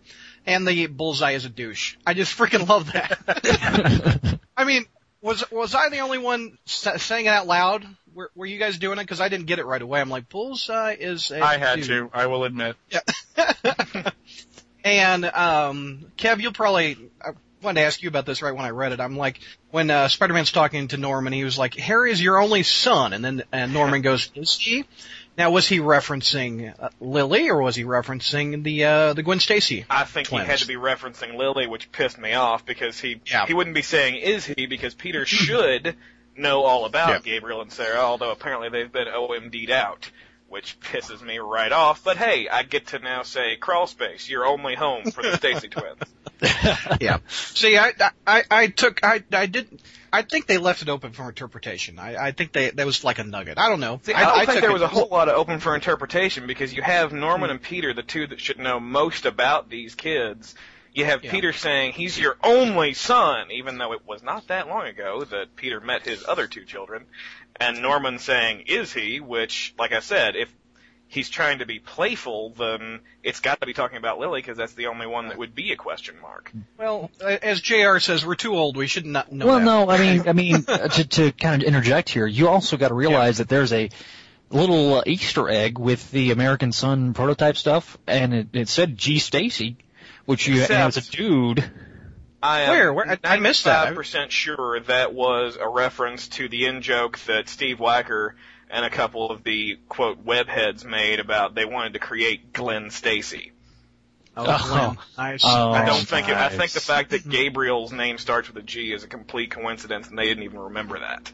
and the Bullseye is a douche. I just freaking love that. I mean, was was I the only one saying it out loud? Were, were you guys doing it? Because I didn't get it right away. I'm like, Bullseye is. A I had douche. to. I will admit. Yeah. And um, Kev, you'll probably. I wanted to ask you about this right when I read it. I'm like, when uh, Spider-Man's talking to Norman, he was like, "Harry is your only son," and then and Norman goes, "Is he?" Now, was he referencing uh, Lily or was he referencing the uh, the Gwen Stacy? I think Twins. he had to be referencing Lily, which pissed me off because he Yeah. he wouldn't be saying is he because Peter should know all about Yeah. Gabriel and Sarah, although apparently they've been OMD'd out, which pisses me right off. But hey, I get to now say crawl space, your only home for the Stacy twins. yeah. See, I, I, I took, I, I didn't, I think they left it open for interpretation. I, I think they, that was like a nugget. I don't know. See, I don't think took there it- was a whole lot of open for interpretation because you have Norman and Peter, the two that should know most about these kids. You have Yeah. Peter saying he's your only son, even though it was not that long ago that Peter met his other two children. And Norman saying, is he? Which, like I said, if he's trying to be playful, then it's got to be talking about Lily because that's the only one that would be a question mark. Well, as Jr. says, we're too old. We should not know. well, that. no, I mean, I mean, uh, to, to kind of interject here, you also got to realize that there's a little uh, Easter egg with the American Son prototype stuff, and it, it said G Stacy, which you and as a dude. I am Where? Where? I- I missed that. percent sure that was a reference to the in joke that Steve Wacker and a couple of the quote webheads made about they wanted to create Glenn Stacy. Oh, Oh. Nice. Oh. I don't Nice. think it, I think the fact that Gabriel's name starts with a G is a complete coincidence, and they didn't even remember that.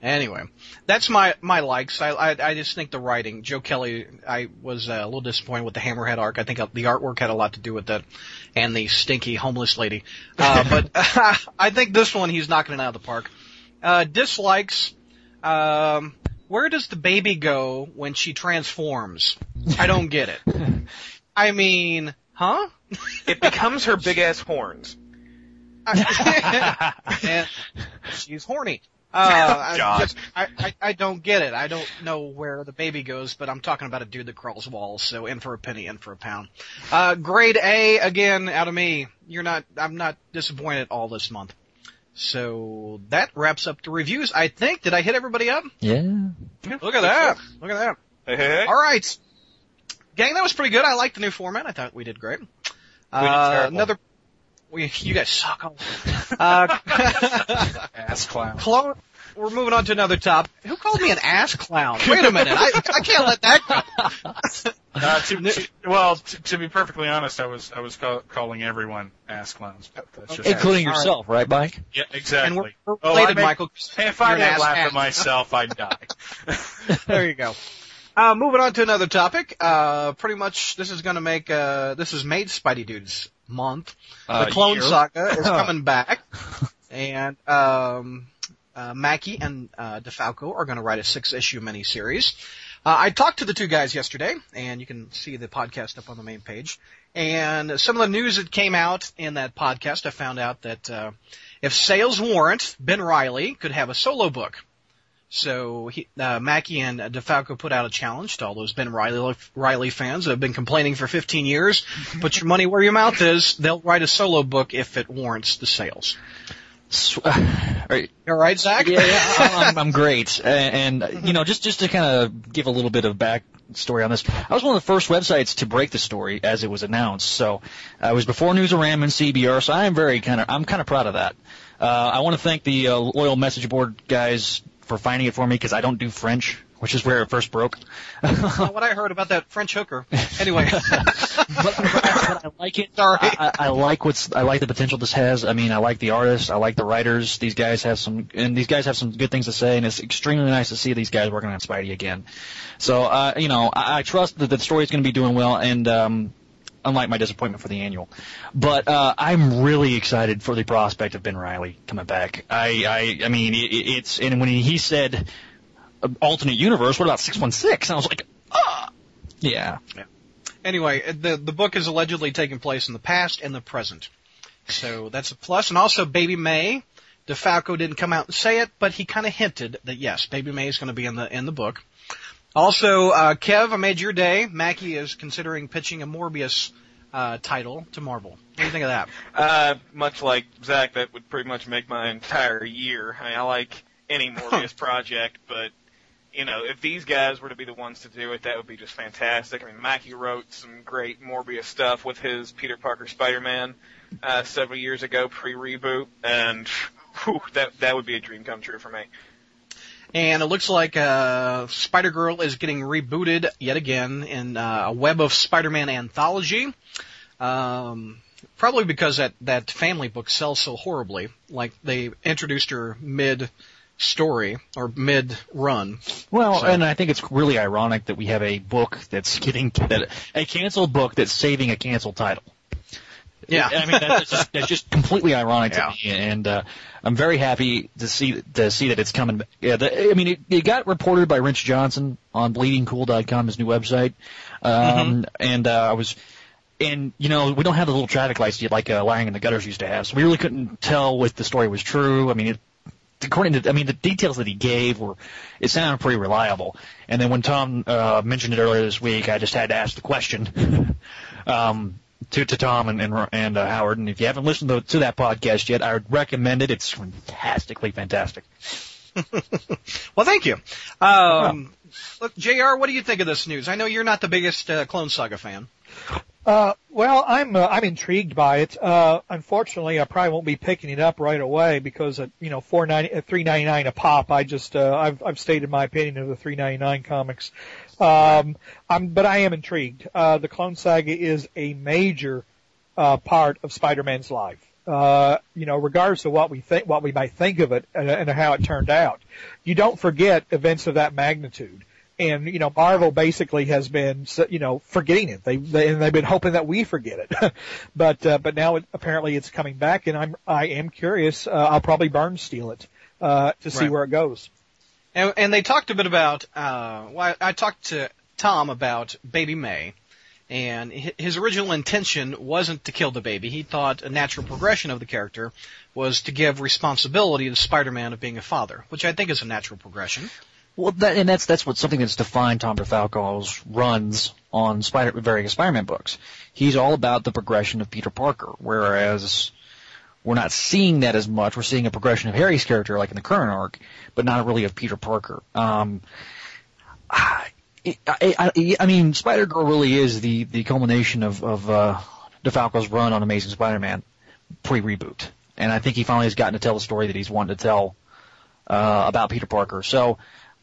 Anyway, that's my my likes. I, I I just think the writing. Joe Kelly. I was uh, a little disappointed with the Hammerhead arc. I think the artwork had a lot to do with that, and the stinky homeless lady. Uh, but I think this one he's knocking it out of the park. Uh, dislikes. Um, where does the baby go when she transforms? I don't get it. I mean, huh? It becomes her big ass horns. and she's horny. Uh, I, God. just, I, I, I don't get it. I don't know where the baby goes, but I'm talking about a dude that crawls walls, so in for a penny, in for a pound. Uh, grade A, again, out of me. You're not, I'm not disappointed all this month. So that wraps up the reviews. I think, did I hit everybody up? Yeah. Look at that. Look at that. Hey, hey, hey. All right. Gang, that was pretty good. I liked the new format. I thought we did great. Uh, terrible. another, we, you guys suck. all- Uh, Ass clown. clone. We're moving on to another top. Who called me an ass clown? Wait a minute. I, I can't let that go. Uh, to, to, well, to, to be perfectly honest, I was I was call, calling everyone ass clowns. That's just Including All right. yourself, right, Mike? yeah, And exactly. we're, we're Oh, I related, make- Michael. If I didn't laugh ass. at myself, I'd die. There you go. Uh, moving on to another topic. Uh, pretty much this is gonna make, uh, this is made Spidey Dudes month. Uh, the Clone year. Saga is coming back. And, um, uh, Mackie and, uh, DeFalco are gonna write a six issue miniseries. Uh, I talked to the two guys yesterday, and you can see the podcast up on the main page. And some of the news that came out in that podcast, I found out that, uh, if sales warrant, Ben Reilly could have a solo book. So he, uh, Mackie and uh, DeFalco put out a challenge to all those Ben Reilly, Reilly fans that have been complaining for 15 years. Put your money where your mouth is. They'll write a solo book if it warrants the sales. Sw- all right. All right, Zach? yeah, yeah, I'm, I'm great. And, and you know, just just to kind of give a little bit of backstory on this, I was one of the first websites to break the story as it was announced. So uh, it was before Newsarama and CBR. So I am very kind of I'm kind of proud of that. Uh, I want to thank the uh, loyal message board guys for finding it for me because I don't do French which is where it first broke. What I heard about that French hooker. Anyway, but, but, but I like it. Sorry. I, I I like what's I like the potential this has. I mean, I like the artists. I like the writers. These guys have some, and these guys have some good things to say, and it's extremely nice to see these guys working on Spidey again. So, uh, you know, I, I trust that the story is going to be doing well, and um, unlike my disappointment for the annual, but uh, I'm really excited for the prospect of Ben Reilly coming back. I, I, I mean, it, it's and when he, said uh, alternate universe, what about six one six? I was like, ah, yeah. anyway, the the book is allegedly taking place in the past and the present, so that's a plus. And also, Baby May, DeFalco didn't come out and say it, but he kind of hinted that yes, Baby May is going to be in the in the book. Also, uh, Kev, I made your day. Mackie is considering pitching a Morbius uh, title to Marvel. What do you think of that? Uh, much like Zach, that would pretty much make my entire year. I, mean, I like any Morbius project, but you know, if these guys were to be the ones to do it, that would be just fantastic. I mean, Mackie wrote some great Morbius stuff with his Peter Parker Spider-Man uh, several years ago, pre-reboot, and whew, that that would be a dream come true for me. And it looks like uh, Spider Girl is getting rebooted yet again in uh, a Web of Spider-Man anthology. Um, probably because that that family book sells so horribly. Like they introduced her mid story or mid run. Well, So- and I think it's really ironic that we have a book that's getting that a canceled book that's saving a canceled title. Yeah. I mean that's just that's just completely ironic Yeah. to me, and uh, I'm very happy to see to see that it's coming. Yeah, the, I mean it, it got reported by Rich Johnston on BleedingCool.com, his new website, um, and uh, I was. And you know we don't have the little traffic lights yet like uh, Lying in the Gutters used to have, so we really couldn't tell if the story was true. I mean, it, according to, I mean, the details that he gave were, it sounded pretty reliable. And then when Tom uh, mentioned it earlier this week, I just had to ask the question um, to to Tom and and, and uh, Howard. And if you haven't listened to, to that podcast yet, I would recommend it. It's fantastically fantastic. Well, thank you. Um, look, Jr., what do you think of this news? I know you're not the biggest uh, Clone Saga fan. Uh, well, I'm uh, I'm intrigued by it. Uh, unfortunately, I probably won't be picking it up right away because at you know uh, three ninety nine a pop. I just uh, I've I've stated my opinion of the three ninety nine comics. Um, I'm but I am intrigued. Uh, the Clone Saga is a major uh, part of Spider-Man's life. Uh, you know, regardless of what we think, what we might think of it and, and how it turned out, you don't forget events of that magnitude. And you know, Marvel basically has been, you know, forgetting it. They, they and they've been hoping that we forget it, but uh, but now it, apparently it's coming back, and I'm I am curious. Uh, I'll probably burn steal it uh, to see Right. where it goes. And, and they talked a bit about, uh, well, I talked to Tom about Baby May, and his original intention wasn't to kill the baby. He thought a natural progression of the character was to give responsibility to Spider-Man of being a father, which I think is a natural progression. Well, that, and that's that's what something that's defined Tom DeFalco's runs on Spider various Spider-Man books. He's all about the progression of Peter Parker, whereas we're not seeing that as much. We're seeing a progression of Harry's character, like in the current arc, but not really of Peter Parker. Um, I, I, I, I mean, Spider Girl really is the the culmination of of uh, DeFalco's run on Amazing Spider-Man pre reboot, and I think he finally has gotten to tell the story that he's wanted to tell uh, about Peter Parker. So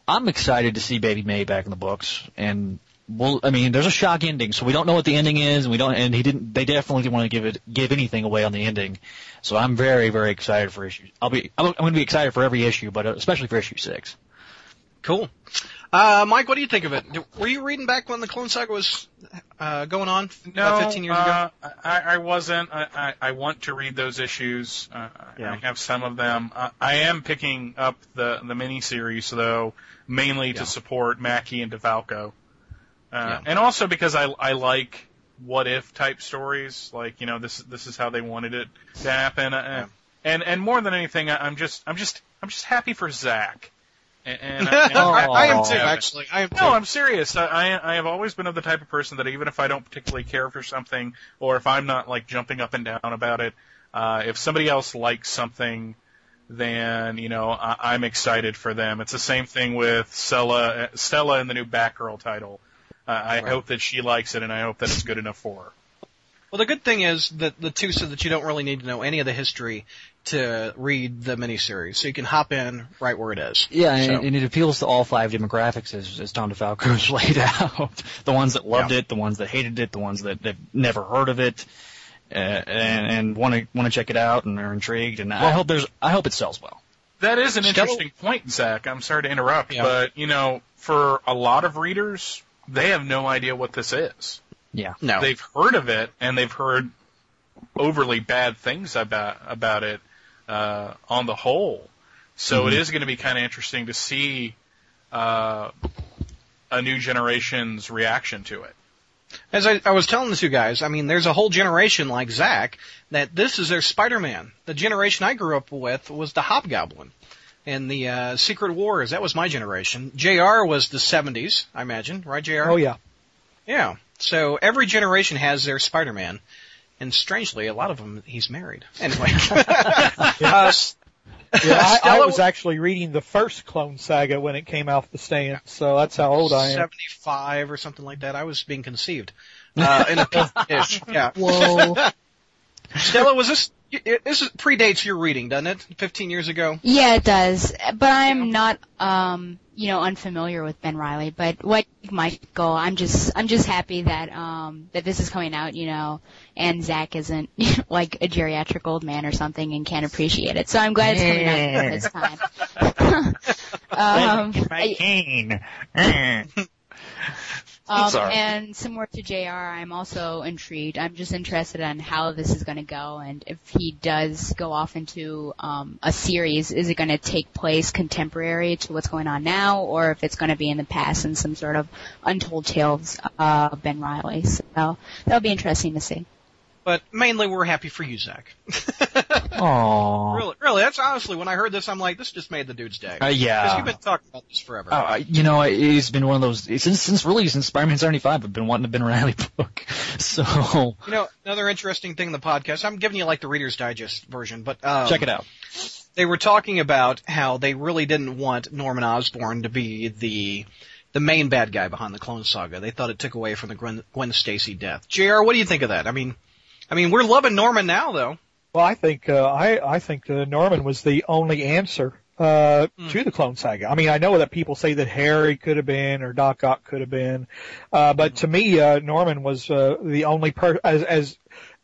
I'm excited to see Baby May back in the books, and well, I mean, there's a shock ending, so we don't know what the ending is, and we don't, and he didn't, they definitely didn't want to give it, give anything away on the ending. So I'm very, very excited for issue. I'll be, I'm, I'm going to be excited for every issue, but especially for issue six. Cool. Uh, Mike, what do you think of it? Were you reading back when the Clone Saga was uh, going on No, about 15 years ago? uh, I, I wasn't. I, I, I want to read those issues. Uh, Yeah. I have some of them. Uh, I am picking up the the miniseries though, mainly Yeah. to support Mackie and DeFalco, uh, Yeah. and also because I I like what if type stories. Like you know this this is how they wanted it to happen. Uh, And and more than anything, I, I'm just I'm just I'm just happy for Zach. And, and, and I, I am too, actually. I am too. no, I'm serious. I, I I have always been of the type of person that even if I don't particularly care for something, or if I'm not like jumping up and down about it, uh, if somebody else likes something, then you know I, I'm excited for them. It's the same thing with Stella, Stella in the new Batgirl title. Uh, I Right. hope that she likes it, and I hope that it's good enough for her. Well, the good thing is that the two said that you don't really need to know any of the history to read the miniseries, so you can hop in right where it is. Yeah, and, So- it, and it appeals to all five demographics as, as Tom DeFalco's laid out. the ones that loved Yeah. it, the ones that hated it, the ones that have never heard of it, uh, and and want to want to check it out and are intrigued. And I hope there's I hope it sells well. That is an Stella- interesting point, Zach. I'm sorry to interrupt, Yeah. but you know, for a lot of readers, they have no idea what this is. Yeah. No. They've heard of it and they've heard overly bad things about about it uh, on the whole. So it is going to be kind of interesting to see uh, a new generation's reaction to it. As I, I was telling the two guys, I mean, there's a whole generation like Zach that this is their Spider-Man. The generation I grew up with was the Hobgoblin and the uh, Secret Wars. That was my generation. Jr. was the 70s, I imagine, right, Jr. Oh yeah. Yeah. So every generation has their Spider-Man, and strangely, a lot of them he's married. Anyway, uh, Yeah, I, I was actually reading the first Clone Saga when it came off the stand, so that's how old I am. 75 or something like that. I was being conceived. Uh, in a ish. Yeah. Whoa. Stella, was this, it- this predates your reading, doesn't it? 15 years ago? Yeah, it does. But I'm not, um, you know, unfamiliar with Ben Reilly. But like Michael, I'm just, I'm just happy that, um, that this is coming out, you know, and Zach isn't like a geriatric old man or something and can't appreciate it. So I'm glad it's coming out at this time. um, I- cane. Um, and similar to JR, I'm also intrigued. I'm just interested in how this is going to go, and if he does go off into um, a series, is it going to take place contemporary to what's going on now, or if it's going to be in the past in some sort of untold tales uh, of Ben Reilly? So that'll be interesting to see. But mainly we're happy for you, Zach. Aww. really, really, that's honestly, when I heard this, I'm like, this just made the dude's day. Uh, Because you've been talking about this forever. Uh, you know, it's been one of those since since really since Spider-Man 75. I've been wanting a Ben Reilly book. So You know, another interesting thing in the podcast, I'm giving you like the Reader's Digest version, but um, check it out. they were talking about how they really didn't want Norman Osborn to be the the main bad guy behind the Clone Saga. They thought it took away from the Gwen, Gwen Stacy death. Jr., what do you think of that? I mean, I mean, we're loving Norman now, though. Well, I think uh, I I think uh, Norman was the only answer uh, Hmm. to the Clone Saga. I mean, I know that people say that Harry could have been or Doc Ock could have been, uh, but to me, uh, Norman was uh, the only per as as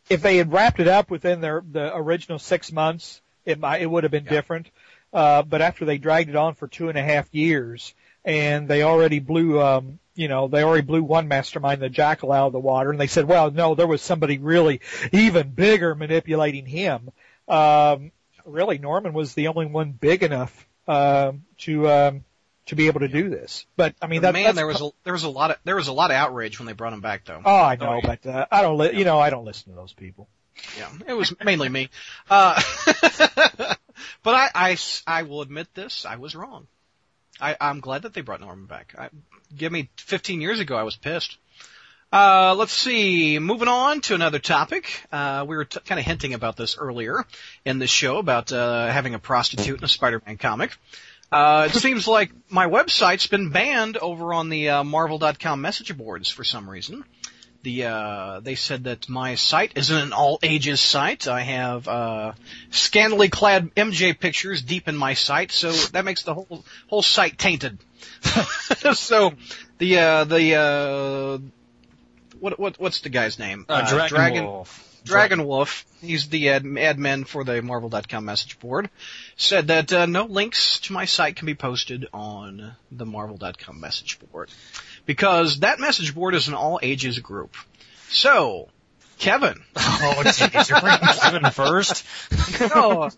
if they had wrapped it up within their the original six months, it might it would have been different. Uh, but after they dragged it on for two and a half years, and they already blew um, you know, they already blew one mastermind, the Jackal, out of the water, and they said, well, no, there was somebody really even bigger manipulating him. Um, really, Norman was the only one big enough um, to um, to be able to do this. But I mean, that, Man, that's there was a, there was a lot of there was a lot of outrage when they brought him back, though. Oh, I know, Oh, but uh, I don't. Li- you know, I don't listen to those people. Yeah, it was mainly me. Uh, but I, I s- I will admit this, I was wrong. I, I'm glad that they brought Norman back. I, give me 15 years ago, I was pissed. Uh, let's see. Moving on to another topic. Uh, we were t- kind of hinting about this earlier in the show about uh, having a prostitute in a Spider-Man comic. Uh, it seems like my website's been banned over on the uh, Marvel.com message boards for some reason. The uh, they said that my site isn't an all ages site. I have uh, scantily clad MJ pictures deep in my site, so that makes the whole whole site tainted. so the uh, the uh, what what what's the guy's name? Uh, Dragon, Dragon Wolf. Dragon Wolf, he's the ad, admin for the Marvel.com message board, said that uh, no links to my site can be posted on the Marvel.com message board because that message board is an all ages group. So, Kevin, Oh, jeez, you're bringing Kevin first. no,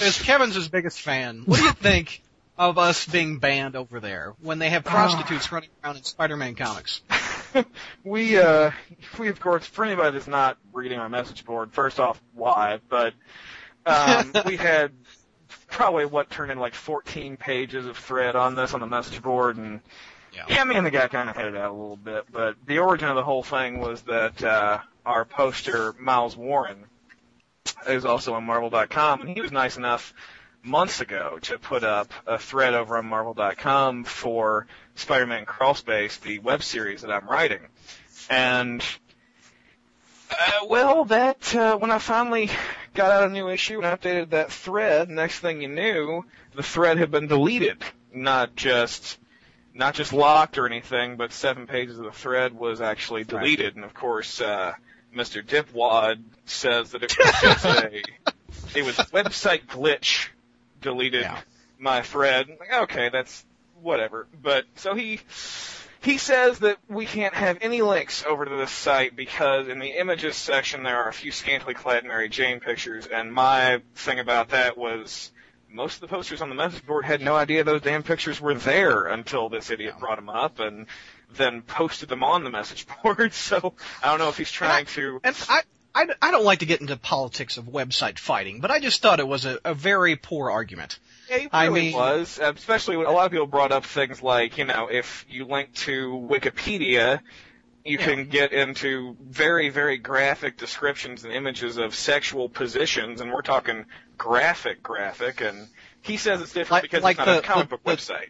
as Kevin's his biggest fan, what do you think of us being banned over there when they have prostitutes running around in Spider-Man comics? we uh we of course for anybody that's not reading our message board, first off, why? But um we had probably what turned in like 14 pages of thread on this on the message board, and Yeah. yeah, me and the guy kind of headed out a little bit. But the origin of the whole thing was that uh our poster Miles Warren is also on Marvel.com, and he was nice enough months ago to put up a thread over on Marvel.com for Spider-Man Crawlspace, the web series that I'm writing. And Uh, well, that uh, when I finally got out a new issue and updated that thread, next thing you knew, the thread had been deleted. Not just not just locked or anything, but seven pages of the thread was actually deleted. And of course, uh, Mr. Dipwad says that it was just a it was a website glitch deleted Yeah. my thread. Like, okay, that's whatever. But so he he says that we can't have any links over to this site because in the images section there are a few scantily clad Mary Jane pictures, and my thing about that was most of the posters on the message board had no idea those damn pictures were there until this idiot brought them up and then posted them on the message board. So I don't know if he's trying to. And I, I, I don't like to get into politics of website fighting, but I just thought it was a, a very poor argument. Yeah, he I really mean- was. Especially when a lot of people brought up things like, you know, if you link to Wikipedia, you Yeah. can get into very, very graphic descriptions and images of sexual positions, and we're talking graphic, graphic, and he says it's different Like- because like it's not the- a comic the- book the- website.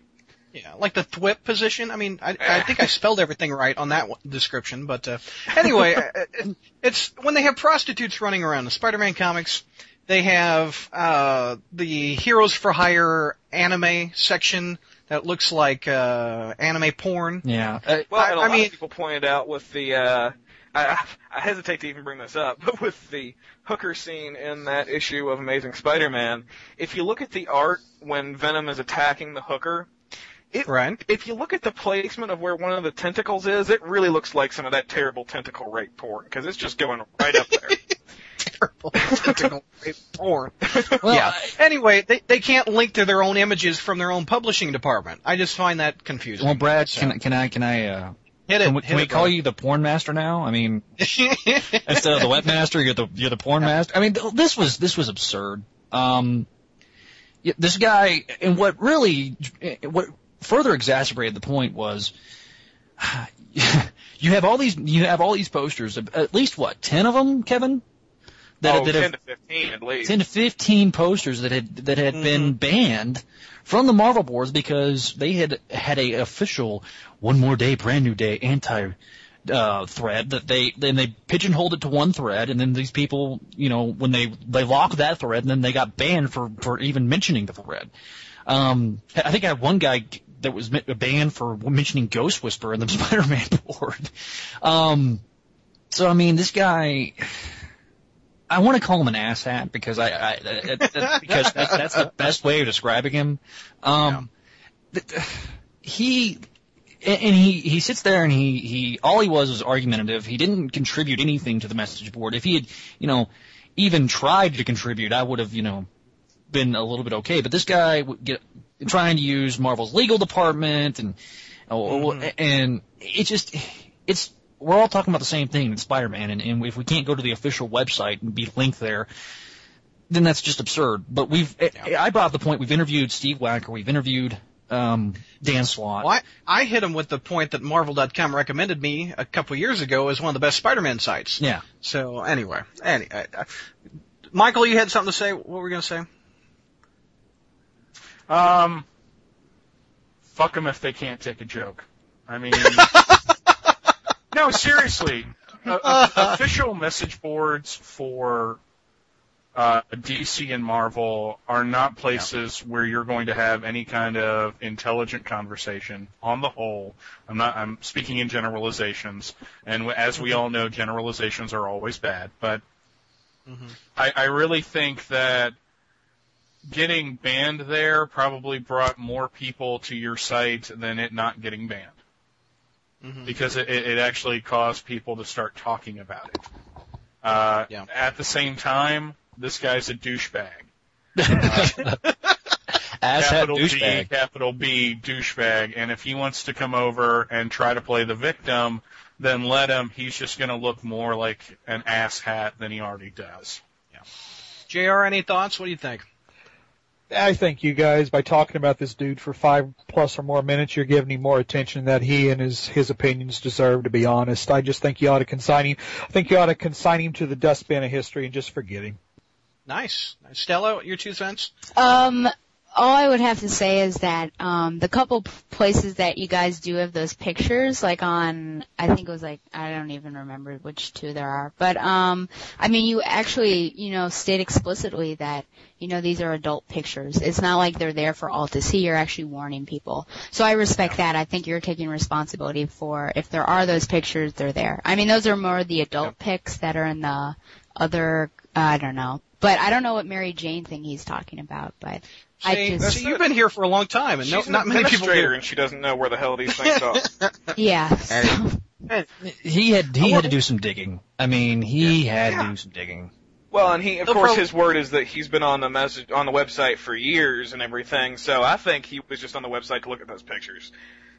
Yeah, like the thwip position. I mean, I, I think I spelled everything right on that one- description, but uh, anyway, uh, it- it's when they have prostitutes running around the Spider-Man comics. They have uh, the Heroes for Hire anime section that looks like uh, anime porn. Yeah. Uh, Well, I- and a I lot mean- of people pointed out with the, uh, I, I hesitate to even bring this up, but with the hooker scene in that issue of Amazing Spider-Man, if you look at the art when Venom is attacking the hooker, it, Right. if you look at the placement of where one of the tentacles is, it really looks like some of that terrible tentacle rape porn, because it's just going right up there. Terrible tentacle rape porn. well, yeah. Anyway, they they can't link to their own images from their own publishing department. I just find that confusing. well, Brad, So, can, can I can I uh, hit it. can we, can we it, call brother. you the porn master now? I mean, instead of the webmaster, you're the you're the porn master. I mean, th- this was this was absurd. Um, this guy, and what really, what further exacerbated the point was, you have all these you have all these posters, at least what ten of them, Kevin, that oh, that 10 have to 15 at least. 10 to 15 posters that had that had been banned from the Marvel boards because they had had a official one more day, brand new day anti uh, thread that they then they pigeonholed it to one thread, and then these people, you know, when they they locked that thread, and then they got banned for for even mentioning the thread. Um, I think I had one guy that was mi- banned for mentioning Ghost Whisperer in the Spider-Man board. Um, so I mean, this guy. I want to call him an asshat because I, I it, because that's, that's the best way of describing him. Um, th- he and and he he sits there and he he all he was was argumentative. He didn't contribute anything to the message board. If he had you know even tried to contribute, I would have you know been a little bit okay. But this guy get trying to use Marvel's legal department and oh, and it just it's we're all talking about the same thing in Spider-Man, and, and if we can't go to the official website and be linked there, then that's just absurd. But we've I I brought up the point we've interviewed Steve Wacker, we've interviewed um, Dan Slott. Well, I, I hit him with the point that Marvel.com recommended me a couple years ago as one of the best Spider-Man sites. Yeah. So anyway, any, uh, Michael, you had something to say. What were we going to say? Um, fuck them if they can't take a joke. I mean, no, seriously. Uh, uh, official message boards for uh, DC and Marvel are not places where you're going to have any kind of intelligent conversation. On the whole, I'm not. I'm speaking in generalizations, and as we all know, generalizations are always bad. But I, I really think that getting banned there probably brought more people to your site than it not getting banned. Because it, it it actually caused people to start talking about it. Uh, Yeah. At the same time, this guy's a douchebag. Ass hat capital D, douchebag. capital B, douchebag. And if he wants to come over and try to play the victim, then let him. He's just going to look more like an ass hat than he already does. Jr. Any thoughts? What do you think? I think you guys, by talking about this dude for five plus or more minutes, you're giving him more attention that he and his his opinions deserve. To be honest, I just think you ought to consign him. I think you ought to consign him to the dustbin of history and just forget him. Nice. Stella, your two cents. Um, all I would have to say is that um, the couple places that you guys do have those pictures, like on, I think it was like I don't even remember which two there are, but um, I mean, you actually, you know, state explicitly that you know these are adult pictures. It's not like they're there for all to see. You're actually warning people. So I respect that. I think you're taking responsibility for if there are those pictures, they're there. I mean, those are more the adult pics that are in the other. I don't know. But I don't know what Mary Jane thing he's talking about, but I See, just see, you've been here for a long time, and no, She's an not many people administrator do. and she doesn't know where the hell these things are. yeah. so- He had he had to do some digging. I mean, he had to do some digging. Well, and he, of No course, prob- his word is that he's been on the message on the website for years and everything. So I think he was just on the website to look at those pictures.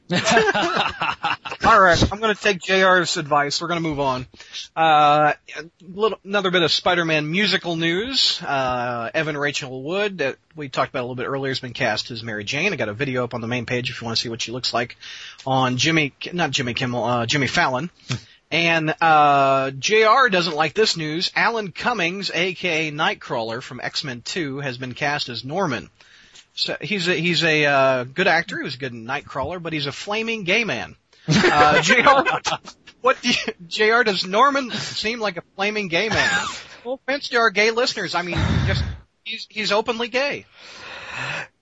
All right, I'm going to take JR's advice. We're going to move on. Uh, a little, another bit of Spider-Man musical news. Uh, Evan Rachel Wood, that we talked about a little bit earlier, has been cast as Mary Jane. I got a video up on the main page if you want to see what she looks like on Jimmy, not Jimmy Kimmel, uh, Jimmy Fallon. And uh, JR doesn't like this news. Alan Cummings, aka Nightcrawler from X-Men 2, has been cast as Norman. So he's a he's a uh, good actor. He was a good Nightcrawler, but he's a flaming gay man. Uh, Jr. What do you, Jr. Does Norman seem like a flaming gay man? No offense to our gay listeners. I mean, just he's he's openly gay.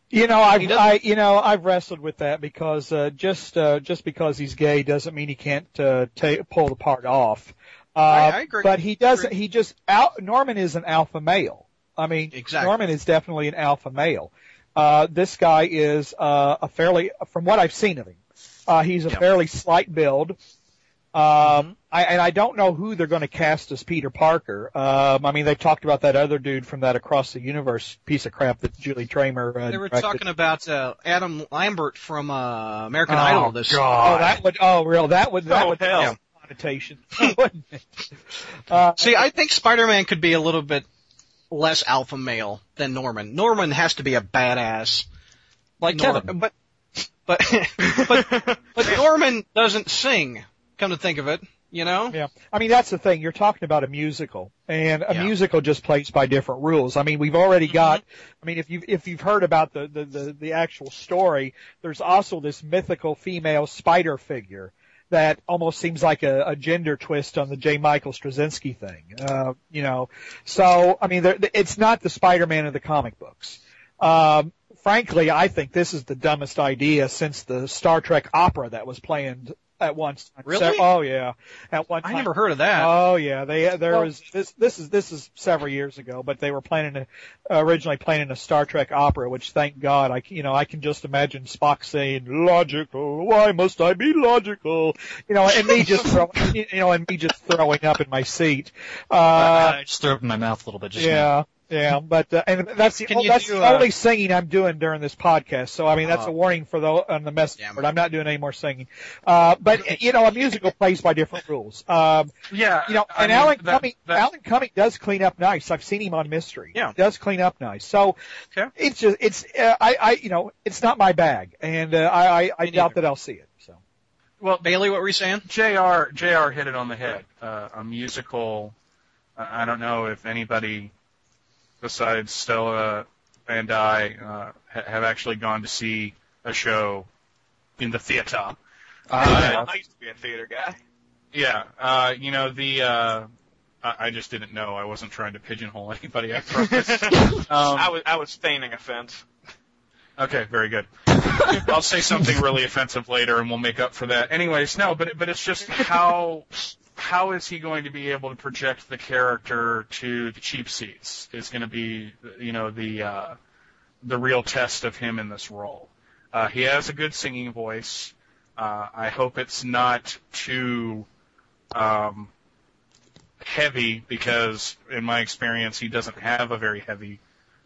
You know, I've, I, you know, I've wrestled with that because, uh, just, uh, just because he's gay doesn't mean he can't, uh, ta pull the part off. Uh, I- I agree. but he doesn't, he just, al- Norman is an alpha male. I mean, Exactly. Norman is definitely an alpha male. Uh, this guy is, uh, a fairly, from what I've seen of him, uh, he's a Yeah. fairly slight build. Um, I, and I don't know who they're going to cast as Peter Parker. Um, I mean, they talked about that other dude from that Across the Universe piece of crap that Julie Taymor. Uh, They were directed. talking about uh, Adam Lambert from uh, American Oh, Idol. This Oh, that would. Oh, real. That would. That Oh, would hell. have connotation. uh, See, I think Spider-Man could be a little bit less alpha male than Norman. Norman has to be a badass. Like Nor- Kevin. but but but but Norman doesn't sing. Come to think of it, you know. yeah. I mean, that's the thing. You're talking about a musical, and a Yeah. musical just plays by different rules. I mean, we've already mm-hmm. got. I mean, if you've, if you've heard about the the the, the actual story, there's also this mythical female spider figure. That almost seems like a, a gender twist on the J. Michael Straczynski thing, uh, you know. So, I mean, there, it's not the Spider-Man of the comic books. Um, frankly, I think this is the dumbest idea since the Star Trek opera that was planned at once. Really? oh yeah, at one time. I never heard of that. Oh yeah, they there Well- was this. This is this is several years ago, but they were planning a, originally planning a Star Trek opera, which thank God I you know I can just imagine Spock saying logical. Why must I be logical? You know, and me just throw, you know, and me just throwing up in my seat. Uh, I just threw up in my mouth a little bit just now. Yeah. Yeah, but uh, and that's the Can you that's do, the uh, only singing I'm doing during this podcast. So I mean that's Oh. a warning for the on the message Damn board. I'm not doing any more singing. Uh, but you know a musical plays by different rules. Um, Yeah, you know, I and mean, Alan that- Cumming, that- Alan Cumming does clean up nice. I've seen him on Mystery. Yeah. He does clean up nice. So Okay. it's just it's uh, I I you know it's not my bag, and uh, I I, I doubt neither. that I'll see it. So Well, Bailey, what were you saying? Jr. Jr. hit it on the head. Uh, a musical. I I don't know if anybody besides Stella and I uh, ha- have actually gone to see a show in the theater. I, Uh, I used to be a theater guy. Yeah, uh, you know the. Uh, I, I just didn't know. I wasn't trying to pigeonhole anybody. I promise. um, I was I was feigning offense. Okay, very good. I'll say something really offensive later, and we'll make up for that. Anyways, no, but but it's just how how is he going to be able to project the character to the cheap seats? Is going to be you know the uh, the real test of him in this role. Uh, he has a good singing voice. Uh, I hope it's not too um, heavy because, in my experience, he doesn't have a very heavy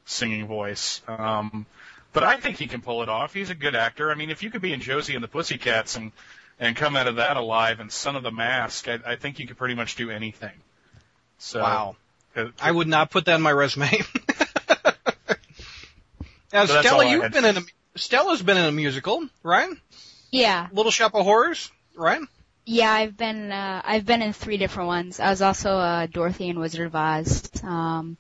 singing voice. Um, but I think he can pull it off. He's a good actor. I mean, if you could be in Josie and the Pussycats and and come out of that alive and Son of the Mask, I, I think you could pretty much do anything. So, Wow. uh, I would not put that in my resume. now, So Stella, you've been in a Stella's been in a musical, right? Yeah. Little Shop of Horrors, right? Yeah, I've been uh, I've been in three different ones. I was also uh, Dorothy in Wizard of Oz. Um,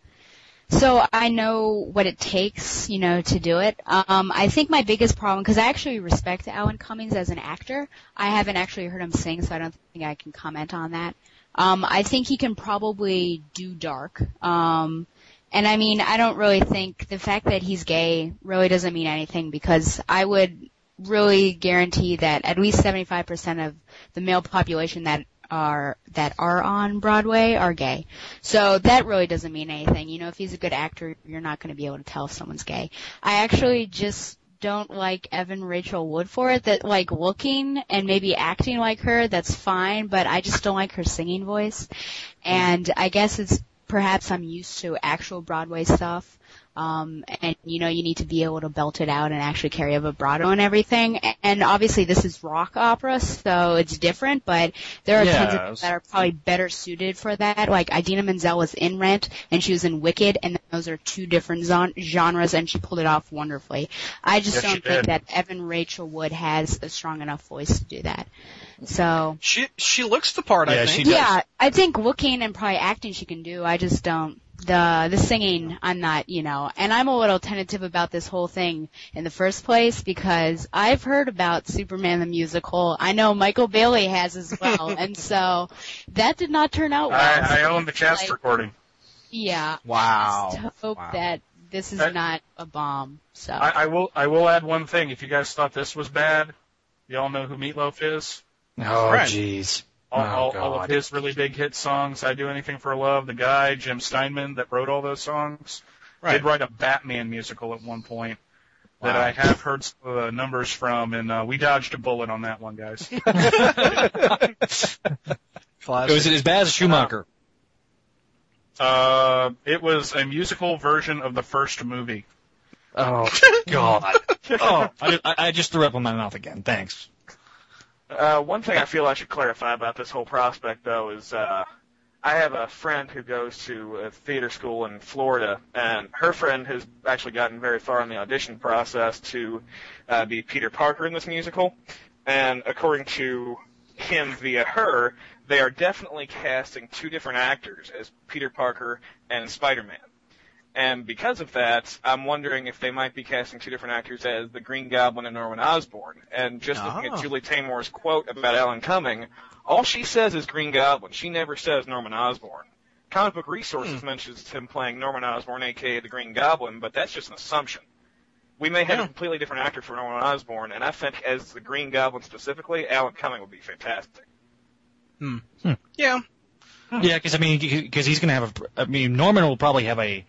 so I know what it takes, you know, to do it. Um, I think my biggest problem, because I actually respect Alan Cummings as an actor. I haven't actually heard him sing, so I don't think I can comment on that. Um, I think he can probably do dark. Um, and I mean, I don't really think the fact that he's gay really doesn't mean anything because I would really guarantee that at least 75% of the male population that are that are on Broadway are gay. So that really doesn't mean anything. You know, if he's a good actor, you're not going to be able to tell if someone's gay. I actually just don't like Evan Rachel Wood for it. That like looking and maybe acting like her, that's fine, but I just don't like her singing voice. And I guess it's perhaps I'm used to actual Broadway stuff. Um, and you know, you need to be able to belt it out and actually carry a vibrato and everything. And obviously this is rock opera, so it's different, but there are tons of people that are probably better suited for that. Like Idina Menzel was in Rent and she was in Wicked and those are two different zon- genres and she pulled it off wonderfully. I just Yes, don't think did. that Evan Rachel Wood has a strong enough voice to do that. So, She she looks the part. I think. she does. yeah, I think looking and probably acting she can do. I just don't. The the singing, I'm not, you know, and I'm a little tentative about this whole thing in the first place because I've heard about Superman the musical. I know Michael Bailey has as well, and so that did not turn out well. I, I own the cast like, recording. Yeah, Wow. just hope Wow. that this is Uh, not a bomb. So I, I will I will add one thing. If you guys thought this was bad, y'all know who Meatloaf is. Oh, Right. jeez. All, Oh, all, all of his really big hit songs. I do anything for love. The guy Jim Steinman that wrote all those songs Right. did write a Batman musical at one point that Wow. I have heard some of the numbers from, and uh, we dodged a bullet on that one, guys. Classic. It was as bad as Schumacher. uh, it was a musical version of the first movie. Oh, God. oh, I, I I just threw up in my mouth again. Thanks. Uh, one thing I feel I should clarify about this whole prospect, though, is uh, I have a friend who goes to a theater school in Florida, and her friend has actually gotten very far in the audition process to uh, be Peter Parker in this musical. And according to him via her, they are definitely casting two different actors as Peter Parker and Spider-Man. And because of that, I'm wondering if they might be casting two different actors as the Green Goblin and Norman Osborn. And just looking Ah. at Julie Taymor's quote about Alan Cumming, all she says is Green Goblin. She never says Norman Osborn. Comic Book Resources hmm. mentions him playing Norman Osborn, aka the Green Goblin, but that's just an assumption. We may have Yeah. a completely different actor for Norman Osborn, and I think as the Green Goblin specifically, Alan Cumming would be fantastic. Hmm. Hmm. Yeah. Yeah, because I mean, because he's gonna have a. I mean, Norman will probably have a.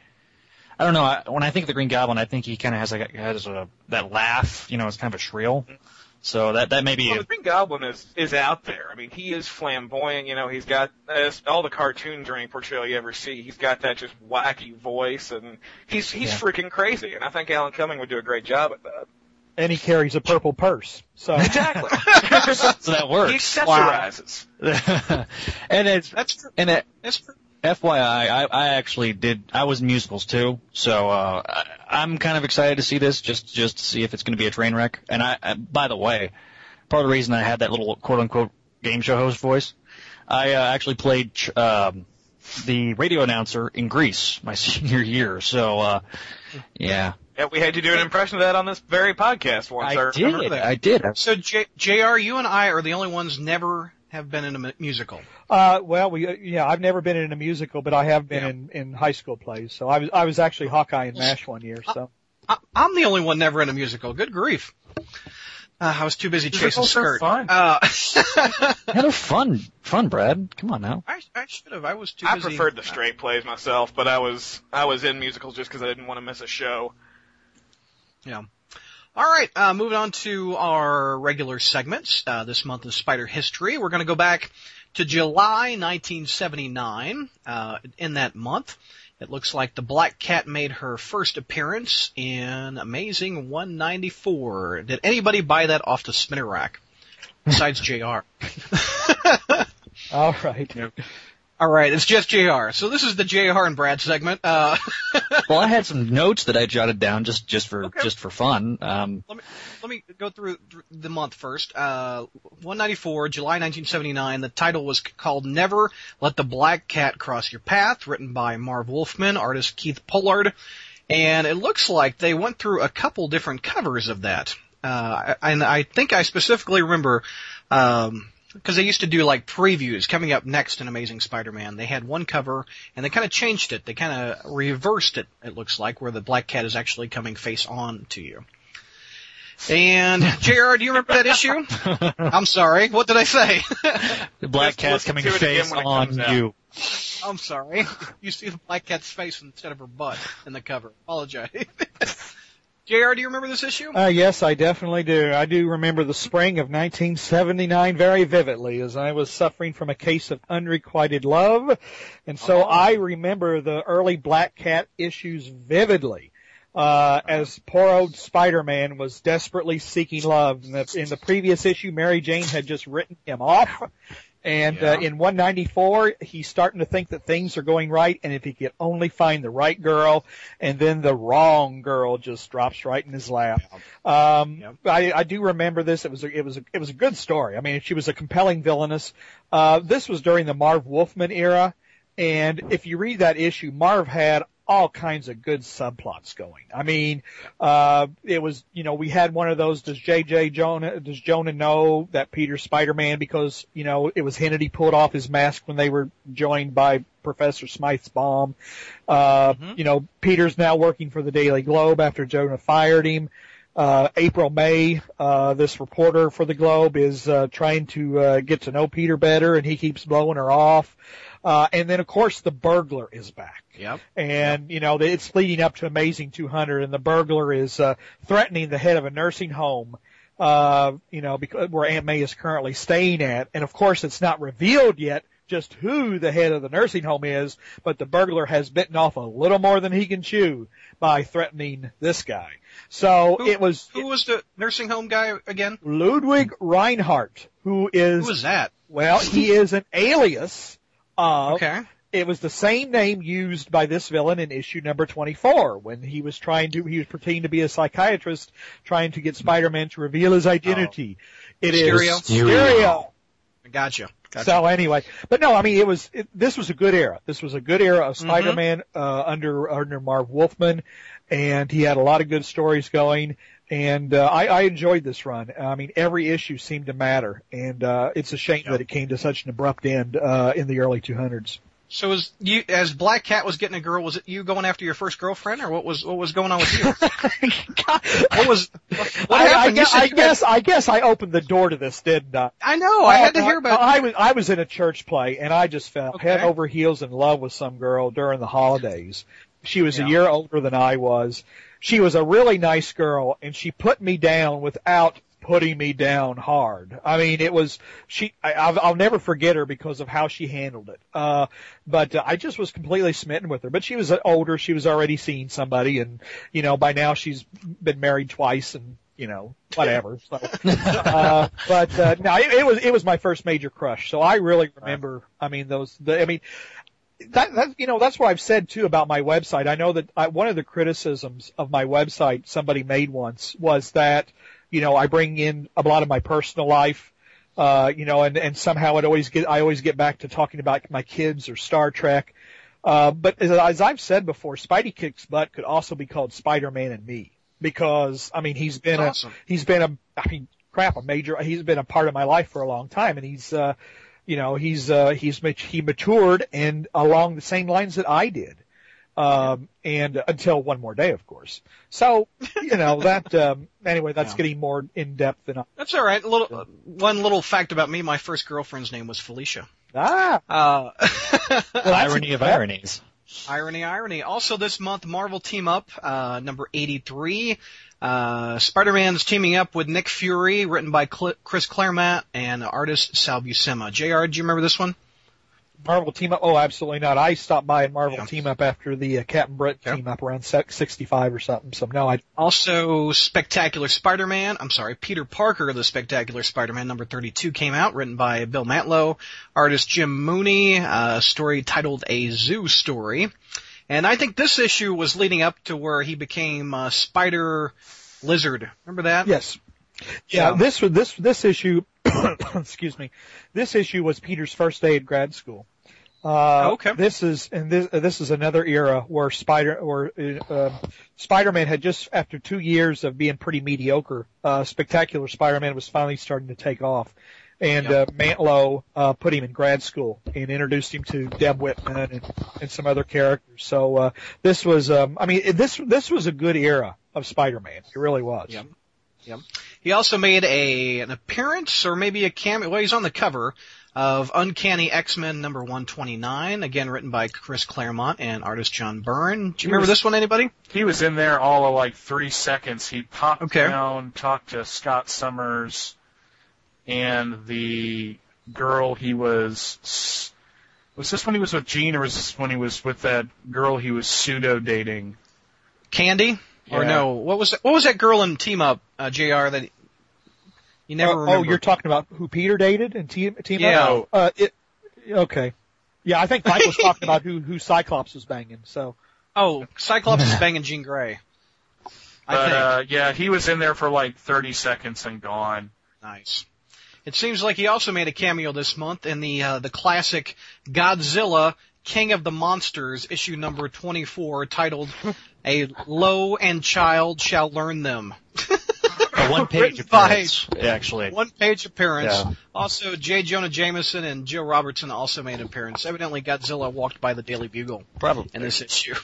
I don't know. I, when I think of the Green Goblin, I think he kind of has like a, has a that laugh. You know, it's kind of a shrill. So that that may be. Well, A, the Green Goblin is is out there. I mean, he is flamboyant. You know, he's got uh, all the cartoons or any portrayal you ever see. He's got that just wacky voice, and he's he's Yeah. freaking crazy. And I think Alan Cumming would do a great job at that. And he carries a purple purse. So Exactly. so that works. he works. accessorizes. and it's That's true. and it, That's true. FYI, I, I actually did. I was in musicals too, so uh, I, I'm kind of excited to see this, just just to see if it's going to be a train wreck. And I, I, by the way, part of the reason I had that little quote unquote game show host voice, I uh, actually played ch- um, the radio announcer in Grease my senior year. So uh, yeah, Yeah, we had you do an impression of that on this very podcast once. I remember did. that. I did. So J- Jr. You and I are the only ones never have been in a mu- musical. Uh, well, we, uh, yeah, I've never been in a musical, but I have been Yeah. in, in high school plays. So I was, I was actually Hawkeye and MASH one year, so. I- I'm the only one never in a musical. Good grief. Uh, I was too busy chasing Musicals skirt. fun. Uh, Yeah, they're fun. Fun, Brad. Come on now. I, I should have. I was too I busy. preferred the straight plays myself, but I was I was in musicals just because I didn't want to miss a show. All right, uh, moving on to our regular segments. Uh, this month is Spider History. We're going to go back to July 1979. Uh, in that month, it looks like the Black Cat made her first appearance in Amazing 194. Did anybody buy that off the spinner rack? Besides Jr. All right. All right, it's just JR. So this is the JR and Brad segment. Uh, Well, I had some notes that I jotted down just just for Okay. just for fun. Um, let me let me go through the month first. Uh, 194, July 1979. The title was called "Never Let the Black Cat Cross Your Path," written by Marv Wolfman, artist Keith Pollard, and it looks like they went through a couple different covers of that. Uh, and I think I specifically remember. Um, because they used to do like previews coming up next in Amazing Spider-Man. They had one cover and they kind of changed it. They kind of reversed it. It looks like where the black cat is actually coming face on to you. And JR, do you remember that issue? I'm sorry. What did I say? the black Just cat's coming to face on you. I'm sorry. You see the black cat's face instead of her butt in the cover. Apologize. JR, do you remember this issue? Uh, yes, I definitely do. I do remember the spring of 1979 very vividly as I was suffering from a case of unrequited love. And so I remember the early Black Cat issues vividly. Uh, as poor old Spider-Man was desperately seeking love. In the, in the previous issue, Mary Jane had just written him off. And uh, in 194, he's starting to think that things are going right, and if he could only find the right girl, and then the wrong girl just drops right in his lap. Um, Yep. I, I do remember this. It was a, it was a, it was a good story. I mean, she was a compelling villainess. Uh, this was during the Marv Wolfman era, and if you read that issue, Marv had all kinds of good subplots going. I mean, uh, it was, you know, we had one of those, does JJ Jonah, does Jonah know that Peter's Spider-Man because, you know, it was hinted he pulled off his mask when they were joined by Professor Smythe's bomb. Uh, you know, Peter's now working for the Daily Globe after Jonah fired him. Uh, April May, uh, this reporter for the Globe is, uh, trying to, uh, get to know Peter better and he keeps blowing her off. Uh, and then of course the burglar is back. Yep. And, you know, it's leading up to Amazing 200 and the burglar is, uh, threatening the head of a nursing home, uh, you know, because, where Aunt May is currently staying at. And of course it's not revealed yet just who the head of the nursing home is, but the burglar has bitten off a little more than he can chew by threatening this guy. So Who- it was Who was the nursing home guy again? Ludwig Rinehart, who is, Who was that? well, he is an alias of Okay. it was the same name used by this villain in issue number 24 when he was trying to, he was pretending to be a psychiatrist trying to get Spider-Man to reveal his identity. It is Stereo. Mysterio. Gotcha. Gotcha. So anyway, but no, I mean, it was, it, this was a good era. This was a good era of Spider-Man, uh, under, under Marv Wolfman, and he had a lot of good stories going, and, uh, I, I enjoyed this run. I mean, every issue seemed to matter, and, uh, it's a shame that it came to such an abrupt end, uh, in the early 200s. So as you, as Black Cat was getting a girl, was it you going after your first girlfriend, or what was what was going on with you? what was what I, I, happened? Guess, I had- guess, I guess I opened the door to this, didn't I? I know. I had to Oh, hear about. I was I was in a church play and I just fell Okay. head over heels in love with some girl during the holidays. She was Yeah. a year older than I was. She was a really nice girl and she put me down without putting me down hard. I mean, it was she. I, I'll, I'll never forget her because of how she handled it. Uh, but uh, I just was completely smitten with her. But she was uh, older. She was already seeing somebody, and you know, by now she's been married twice, and you know, whatever. So, uh, but uh, no, it, it was it was my first major crush. So I really remember. I mean, those. The, I mean. That, that you know that's what I've said too about my website. I know that I, one of the criticisms of my website somebody made once was that you know I bring in a lot of my personal life, uh, you know, and and somehow it always get I always get back to talking about my kids or Star Trek. Uh, but as, as I've said before, Spidey kicks butt could also be called Spider-Man and me because I mean he's been That's a he's been a I mean crap a major he's been a part of my life for a long time and he's uh you know he's uh he's mat- he matured and along the same lines that I did um and until one more day of course so you know that um anyway that's Yeah. getting more in depth than I That's all right. A little uh, one little fact about me: my first girlfriend's name was Felicia. ah Uh, well, that's Irony of ironies. irony, irony. Also, this month, Marvel team up uh, number eighty-three. Uh, Spider-Man's teaming up with Nick Fury, written by Cl- Chris Claremont and artist Sal Buscema. Jr. Do you remember this one? Marvel Team Up. Oh, absolutely not. I stopped by at Marvel Yeah. Team Up after the uh, Captain Britain Yeah. Team Up around 65 or something. So no, I Also, Spectacular Spider-Man, I'm sorry, Peter Parker, the Spectacular Spider-Man number 32 came out, written by Bill Mantlo, artist Jim Mooney, a story titled A Zoo Story. And I think this issue was leading up to where he became uh, Spider Lizard. Remember that? yes. Yeah, Yeah. this was this this issue. excuse me. This issue was Peter's first day at grad school. Uh, Okay. This is and this uh, this is another era where Spider or uh, Spider-Man had just after two years of being pretty mediocre. Uh, Spectacular Spider-Man was finally starting to take off, and uh, Mantlo uh, put him in grad school and introduced him to Deb Whitman and, and some other characters. So uh, this was, um, I mean, this this was a good era of Spider-Man. It really was. Yep. Yep. He also made a an appearance or maybe a cameo. Well, he's on the cover of Uncanny X-Men number 129, again written by Chris Claremont and artist John Byrne. Do you remember was- this one, anybody? He was in there all of like three seconds. He popped Okay. down, talked to Scott Summers, and the girl he was. Was this when he was with Jean, or was this when he was with that girl he was pseudo dating? Candy? Or no? What was that, what was that girl in Team Up, uh, Jr. That you never Uh, remember? oh, you're talking about who Peter dated and Team Team Yeah. Up? Uh, it, okay. Yeah, I think Mike was talking about who who Cyclops was banging. So Oh, Cyclops is banging Jean Grey. I But think. uh, yeah, he was in there for like 30 seconds and gone. Nice. It seems like he also made a cameo this month in the uh, the classic Godzilla King of the Monsters issue number 24 titled A Low and Child Shall Learn Them. A one page Written by- appearance, actually. One page appearance. Yeah. Also, J. Jonah Jameson and Joe Robertson also made an appearance. Evidently, Godzilla walked by the Daily Bugle Probably. in this issue.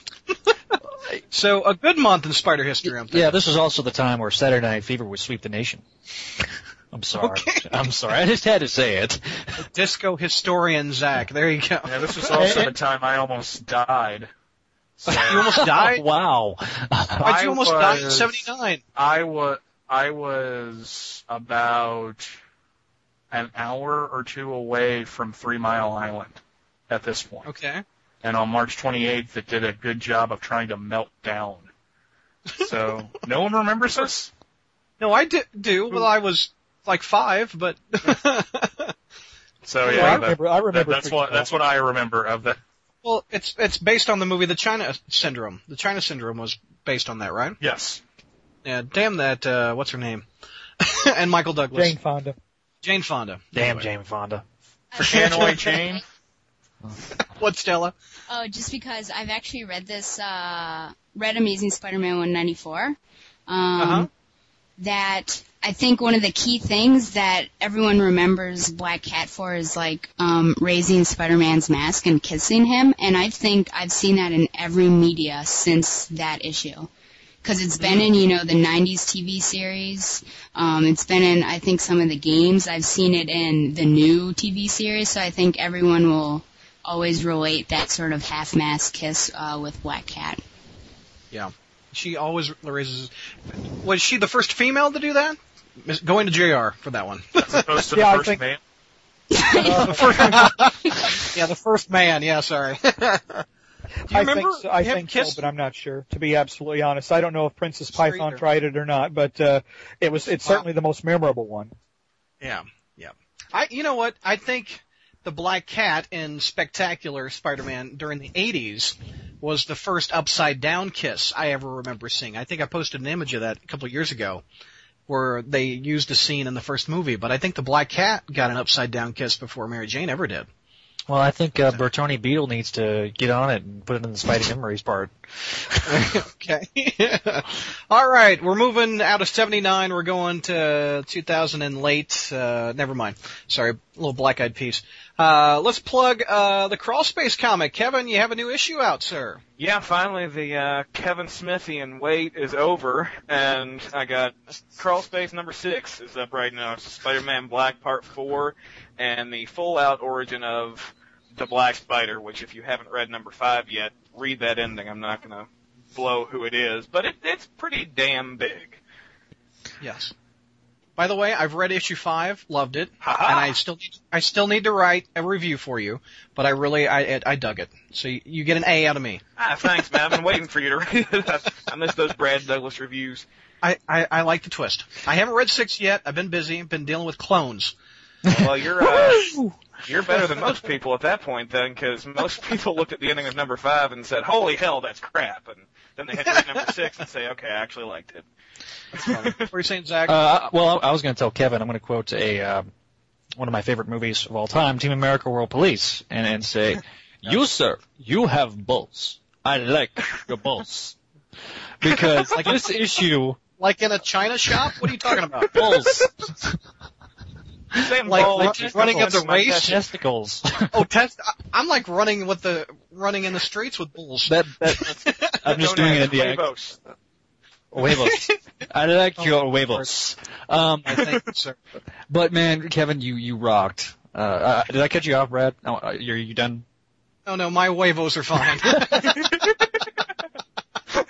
so, a good month in spider history, I'm thinking. Yeah, this was also the time where Saturday Night Fever would sweep the nation. I'm sorry. Okay. I'm sorry. I just had to say it. Disco historian Zach. There you go. Yeah, this was also the time I almost died. So You almost died? wow. Why'd you I almost die in was- 79? I was I was about an hour or two away from Three Mile Island at this point. Okay. And on March 28th, it did a good job of trying to melt down. So no one remembers this. No, I did do. Well, I was like five, but So Yeah, yeah, I that- remember. I that- that's what that's what I remember of that. well, it's it's based on the movie The China Syndrome. The China Syndrome was based on that, right? Yes. Yeah. Damn that. Uh, what's her name? and Michael Douglas. Jane Fonda. Jane Fonda. Damn Anyway. Jane Fonda. For Hanoi Jane. What, Stella? Oh, just because I've actually read this, uh, read Amazing Spider-Man 194. Um, Uh-huh. That I think one of the key things that everyone remembers Black Cat for is like um, raising Spider-Man's mask and kissing him, and I think I've seen that in every media since that issue. Because it's been in, you know, the 90s TV series. Um, it's been in, I think, some of the games. I've seen it in the new TV series, so I think everyone will always relate that sort of half-mask kiss uh, with Black Cat. She always raises. Was she the first female to do that? Going to JR for that one. As opposed to Yeah, the first think- man. the first, yeah, the first man. Yeah, sorry. Do you I remember think so, I think kiss- so, but I'm not sure. To be absolutely honest, I don't know if Princess Sure Python tried it or not, but uh, it was. It's Wow. certainly the most memorable one. Yeah, yeah. I, you know what? I think the Black Cat in Spectacular Spider-Man during the '80s was the first upside down kiss I ever remember seeing. I think I posted an image of that a couple of years ago, where they used a scene in the first movie. But I think the Black Cat got an upside down kiss before Mary Jane ever did. Well, I think uh, Bertoni Beetle needs to get on it and put it in the Spidey Memories part. okay. All right, we're moving out of 79. We're going to 2000 and late. Uh, never mind. Sorry, a little Black Eyed Peas. Uh, let's plug uh, the Crawl Space comic. Kevin, you have a new issue out, sir. Yeah, finally the uh, Kevin Smithy and wait is over, and I got Crawl Space number six is up right now. It's Spider-Man Black Part Four, and the full-out origin of the Black Spider. Which, if you haven't read number five yet, read that ending. I'm not gonna blow who it is, but it, it's pretty damn big. Yes. By the way, I've read issue five, loved it, Ha-ha. and I still need, I still need to write a review for you. But I really I I dug it. So you, you get an A out of me. Ah, thanks, man. I've been waiting for you to read it. I, I miss those Brad Douglas reviews. I, I I like the twist. I haven't read six yet. I've been busy. Been dealing with clones. Well, you're uh, you're better than most people at that point, then, because most people looked at the ending of number five and said, "Holy hell, that's crap," and then they had to read number six and say, "Okay, I actually liked it." What are you saying, Zach? Uh, well, I was going to tell Kevin. I'm going to quote a uh, one of my favorite movies of all time, Team America: World Police, and and say, "You sir, you have balls. I like your balls." Because like this issue, like in a china shop? What are you talking about? balls, Same Like- ball, like just running up the race? testicles. Oh, test. I- I'm like running with the running in the streets with bulls. that that I'm just doing it in the act. Huevos. Huevos. I like your huevos. Um, I think, sir. but man, Kevin, you you rocked. Uh, uh, did I catch you off, Brad? Oh, uh, you're you done? Oh no, my huevos are fine.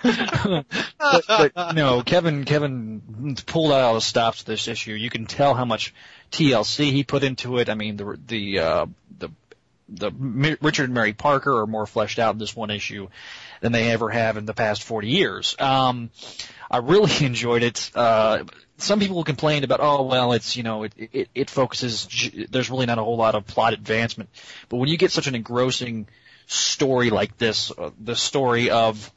but, but no, Kevin Kevin pulled out all the stops to this issue. You can tell how much TLC he put into it. I mean, the the uh, the the Richard and Mary Parker are more fleshed out in this one issue than they ever have in the past 40 years. Um, I really enjoyed it. Uh, some people complained about, oh well, it's you know, it it, it focuses. There's really not a whole lot of plot advancement, but when you get such an engrossing story like this, uh, the story of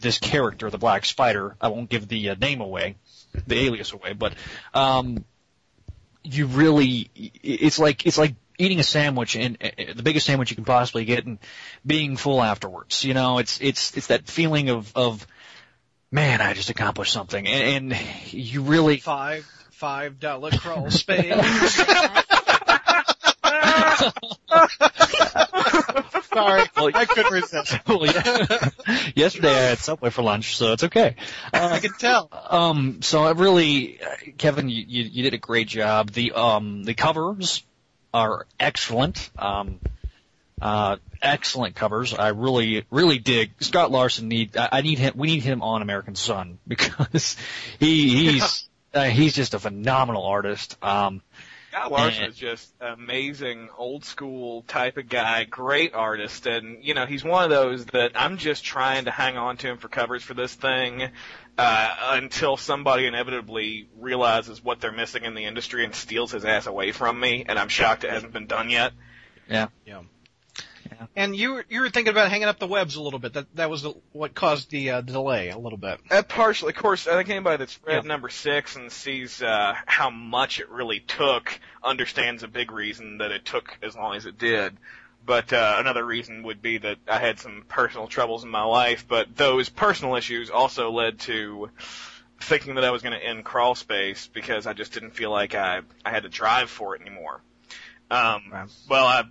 this character, the Black Spider. I won't give the uh, name away, the alias away, but um, you really, it's like it's like eating a sandwich and uh, the biggest sandwich you can possibly get and being full afterwards. You know, it's it's it's that feeling of of man, I just accomplished something, and, and you really five five dollar crawl space. Sorry, well, I couldn't resist. well, yeah. yesterday I had Subway for lunch, so it's okay. I can tell. Um, so I really, uh, Kevin, you, you, you did a great job. The, um, the covers are excellent. Um, uh, excellent covers. I really, really dig. Scott Larson need, I, I need him, we need him on American Son because he, he's, uh, he's just a phenomenal artist. Um, Scott Larson is just amazing, old school type of guy, great artist, and you know he's one of those that I'm just trying to hang on to him for covers for this thing uh, until somebody inevitably realizes what they're missing in the industry and steals his ass away from me, and I'm shocked it hasn't been done yet. Yeah. yeah. And you were you were thinking about hanging up the webs a little bit. That that was the, what caused the uh, delay a little bit. Uh, partially, of course, I think anybody that's read Yeah. number six and sees uh, how much it really took understands a big reason that it took as long as it did. But uh, another reason would be that I had some personal troubles in my life, but those personal issues also led to thinking that I was going to end crawl space because I just didn't feel like I I had to drive for it anymore. Um, well, I,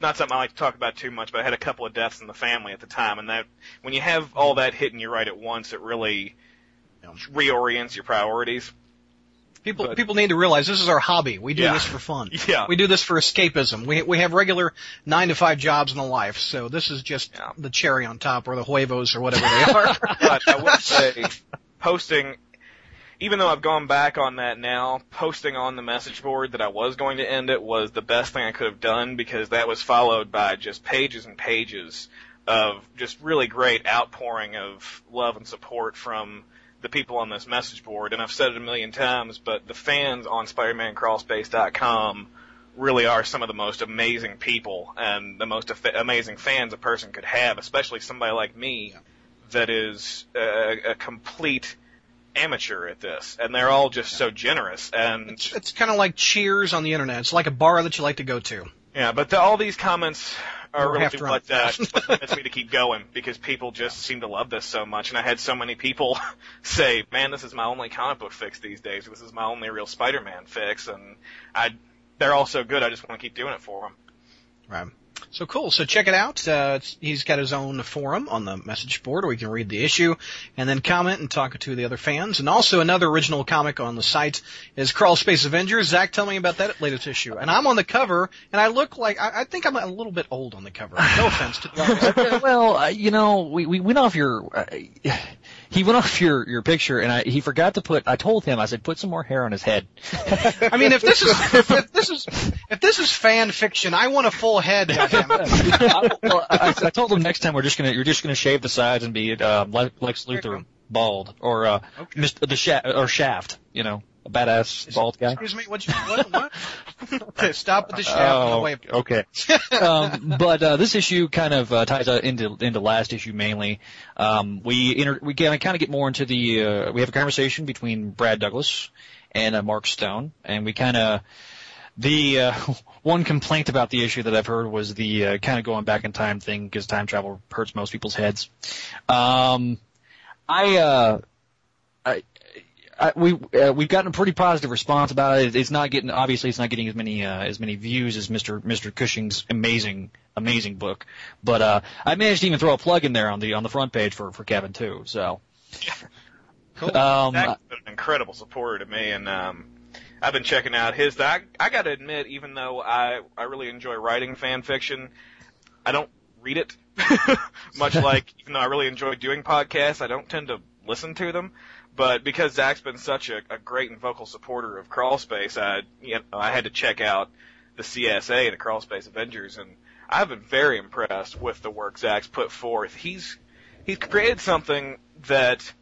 not something I like to talk about too much, but I had a couple of deaths in the family at the time, and that when you have all that hitting you right at once, it really Yeah. reorients your priorities. People But- people need to realize this is our hobby. We do Yeah. this for fun. Yeah. We do this for escapism. We we have regular nine to five jobs in a life, so this is just Yeah. the cherry on top, or the huevos, or whatever they are. But I would say posting, even though I've gone back on that now, posting on the message board that I was going to end it was the best thing I could have done because that was followed by just pages and pages of just really great outpouring of love and support from the people on this message board. And I've said it a million times, but the fans on SpiderManCrawlspace.com really are some of the most amazing people and the most amazing fans a person could have, especially somebody like me that is a, a complete amateur at this, and they're all just so generous. And it's it's kind of like Cheers on the internet. It's like a bar that you like to go to. yeah, but the, all these comments are We're really what uh, convinced me to keep going because people just seem to love this so much, and I had so many people say, "Man, this is my only comic book fix these days. This is my only real Spider-Man fix," and I. They're all so good. I just want to keep doing it for them. Right. So cool. So check it out. Uh, he's got his own forum on the message board where you can read the issue and then comment and talk to the other fans. And also another original comic on the site is Crawl Space Avengers. Zach, tell me about that latest issue. And I'm on the cover and I look like, I, I think I'm a little bit old on the cover. No offense to the well, uh, you know, we, we went off your, uh, he went off your your picture, and I he forgot to put. I told him I said put some more hair on his head. I mean, if this is if, if this is if this is fan fiction, I want a full head. I, well, I, I told him next time we're just gonna you're just gonna shave the sides and be uh, Le- Lex Luthor bald or uh, Okay. Mr. the Shaft or Shaft, you know, a badass bald guy. Excuse me. What? You, what? What? Okay, Stop with the shaft. Oh, okay. um, but uh, this issue kind of uh, ties into into last issue mainly. Um, we inter- we kind of get more into the uh, we have a conversation between Brad Douglas and uh, Mark Stone, and we kind of the uh, one complaint about the issue that I've heard was the uh, kind of going back in time thing because time travel hurts most people's heads. Um, I uh, I, I, we uh, we've gotten a pretty positive response about it. It's not getting obviously it's not getting as many uh, as many views as Mr. Mr. Cushing's amazing amazing book, but uh, I managed to even throw a plug in there on the on the front page for for Kevin too. So Cool. um, Zach's been an incredible supporter to me, and um, I've been checking out his. I, I got to admit, even though I I really enjoy writing fan fiction, I don't read it. Much like even though I really enjoy doing podcasts, I don't tend to listen to them. But because Zach's been such a, a great and vocal supporter of Crawl Space, I you know, I had to check out the CSA, and the Crawl Space Avengers, and I've been very impressed with the work Zach's put forth. He's he's created something that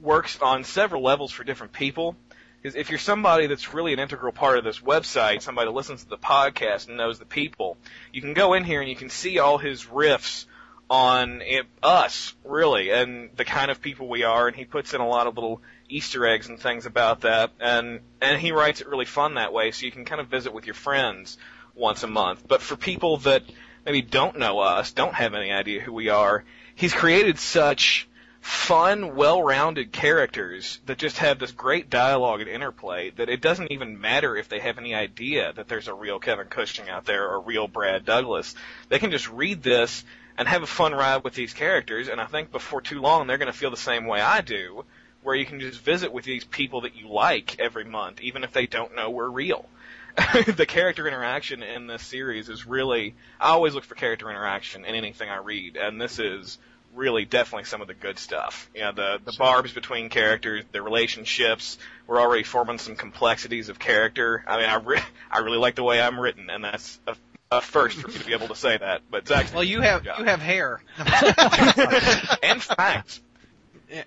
works on several levels for different people. Because if you're somebody that's really an integral part of this website, somebody that listens to the podcast and knows the people, you can go in here and you can see all his riffs on it, us, really, and the kind of people we are, and he puts in a lot of little Easter eggs and things about that, and and he writes it really fun that way, so you can kind of visit with your friends once a month. But for people that maybe don't know us, don't have any idea who we are, he's created such fun, well-rounded characters that just have this great dialogue and interplay that it doesn't even matter if they have any idea that there's a real Kevin Cushing out there or a real Brad Douglas. They can just read this and have a fun ride with these characters, and I think before too long they're going to feel the same way I do, where you can just visit with these people that you like every month, even if they don't know we're real. the character interaction in this series is really, I always look for character interaction in anything I read, and this is really definitely some of the good stuff. You know, the the barbs between characters, the relationships. We're already forming some complexities of character. I mean, I re- I really like the way I'm written, and that's a, a first for me to be able to say that. But Zach, Well, you have you have hair and fangs,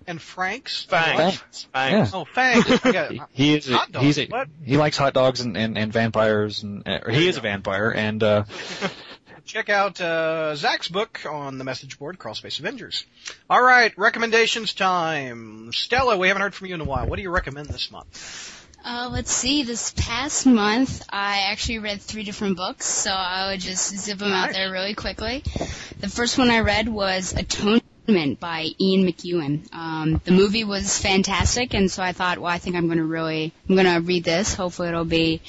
and Frank's fangs, Yeah. fangs. Oh, fangs. he, Yeah. he is Hot dogs, he's a, what? he likes hot dogs and and, and vampires and uh, or he is a vampire and uh, Check out uh, Zach's book on the message board, Crawl Space Avengers. All right, recommendations time. Stella, we haven't heard from you in a while. What do you recommend this month? Uh, let's see. This past month, I actually read three different books, so I would just zip them out there really quickly. The first one I read was Atonement by Ian McEwan. Um, the movie was fantastic, and so I thought, well, I think I'm going to really, I'm going to read this. Hopefully, it'll be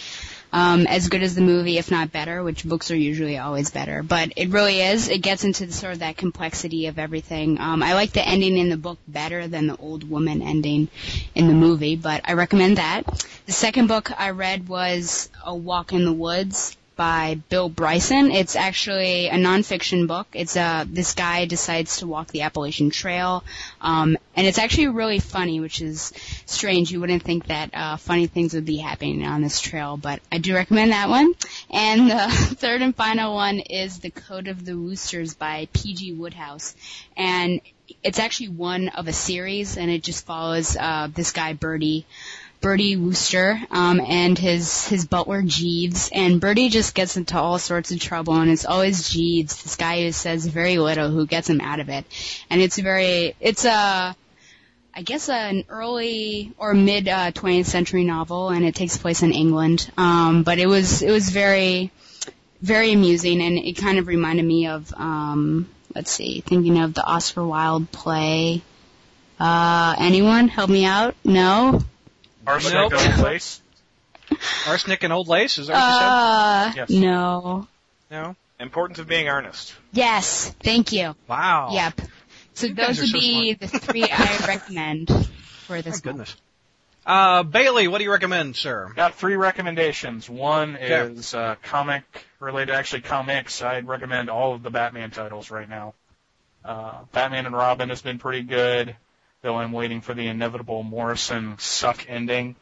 um, as good as the movie, if not better, which books are usually always better. But it really is. It gets into the, sort of that complexity of everything. Um, I like the ending in the book better than the old woman ending in the movie, but I recommend that. The second book I read was A Walk in the Woods by Bill Bryson. It's actually a nonfiction book. It's uh this guy decides to walk the Appalachian Trail, um, and it's actually really funny, which is strange. You wouldn't think that uh, funny things would be happening on this trail, but I do recommend that one. And the third and final one is The Code of the Woosters by P.G. Wodehouse, and it's actually one of a series, and it just follows uh, this guy Birdie. Bertie Wooster um, and his his butler Jeeves, and Bertie just gets into all sorts of trouble, and it's always Jeeves, this guy who says very little, who gets him out of it, and it's very it's a I guess an early or mid uh, 20th century novel, and it takes place in England. Um, but it was it was very very amusing, and it kind of reminded me of um, let's see, thinking of the Oscar Wilde play. Uh, anyone help me out? No. Arsenic Nope. on place. Arsenic and Old Lace, is that what you Uh, Yes. no. said? No? Importance of being earnest. Yes, thank you. Wow. Yep. So You those would so be the three I recommend for this month. goodness. Uh, Bailey, what do you recommend, sir? Got three recommendations. One Okay. is uh, comic related, actually comics. I'd recommend all of the Batman titles right now. Uh, Batman and Robin has been pretty good. Though I'm waiting for the inevitable Morrison suck ending.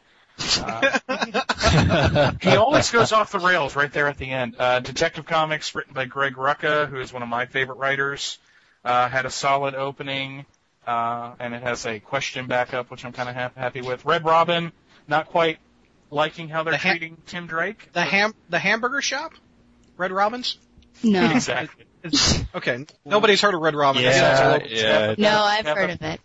Uh, he always goes off the rails right there at the end. Uh, Detective Comics, written by Greg Rucka, who is one of my favorite writers, uh, had a solid opening, uh, and it has a question backup, which I'm kind of ha- happy with. Red Robin, not quite liking how they're The ha- treating Tim Drake. The ham the hamburger shop, Red Robin's. No. Exactly. Okay, nobody's heard of Red Robin. Yeah, That's yeah. No, I've heard but- of it.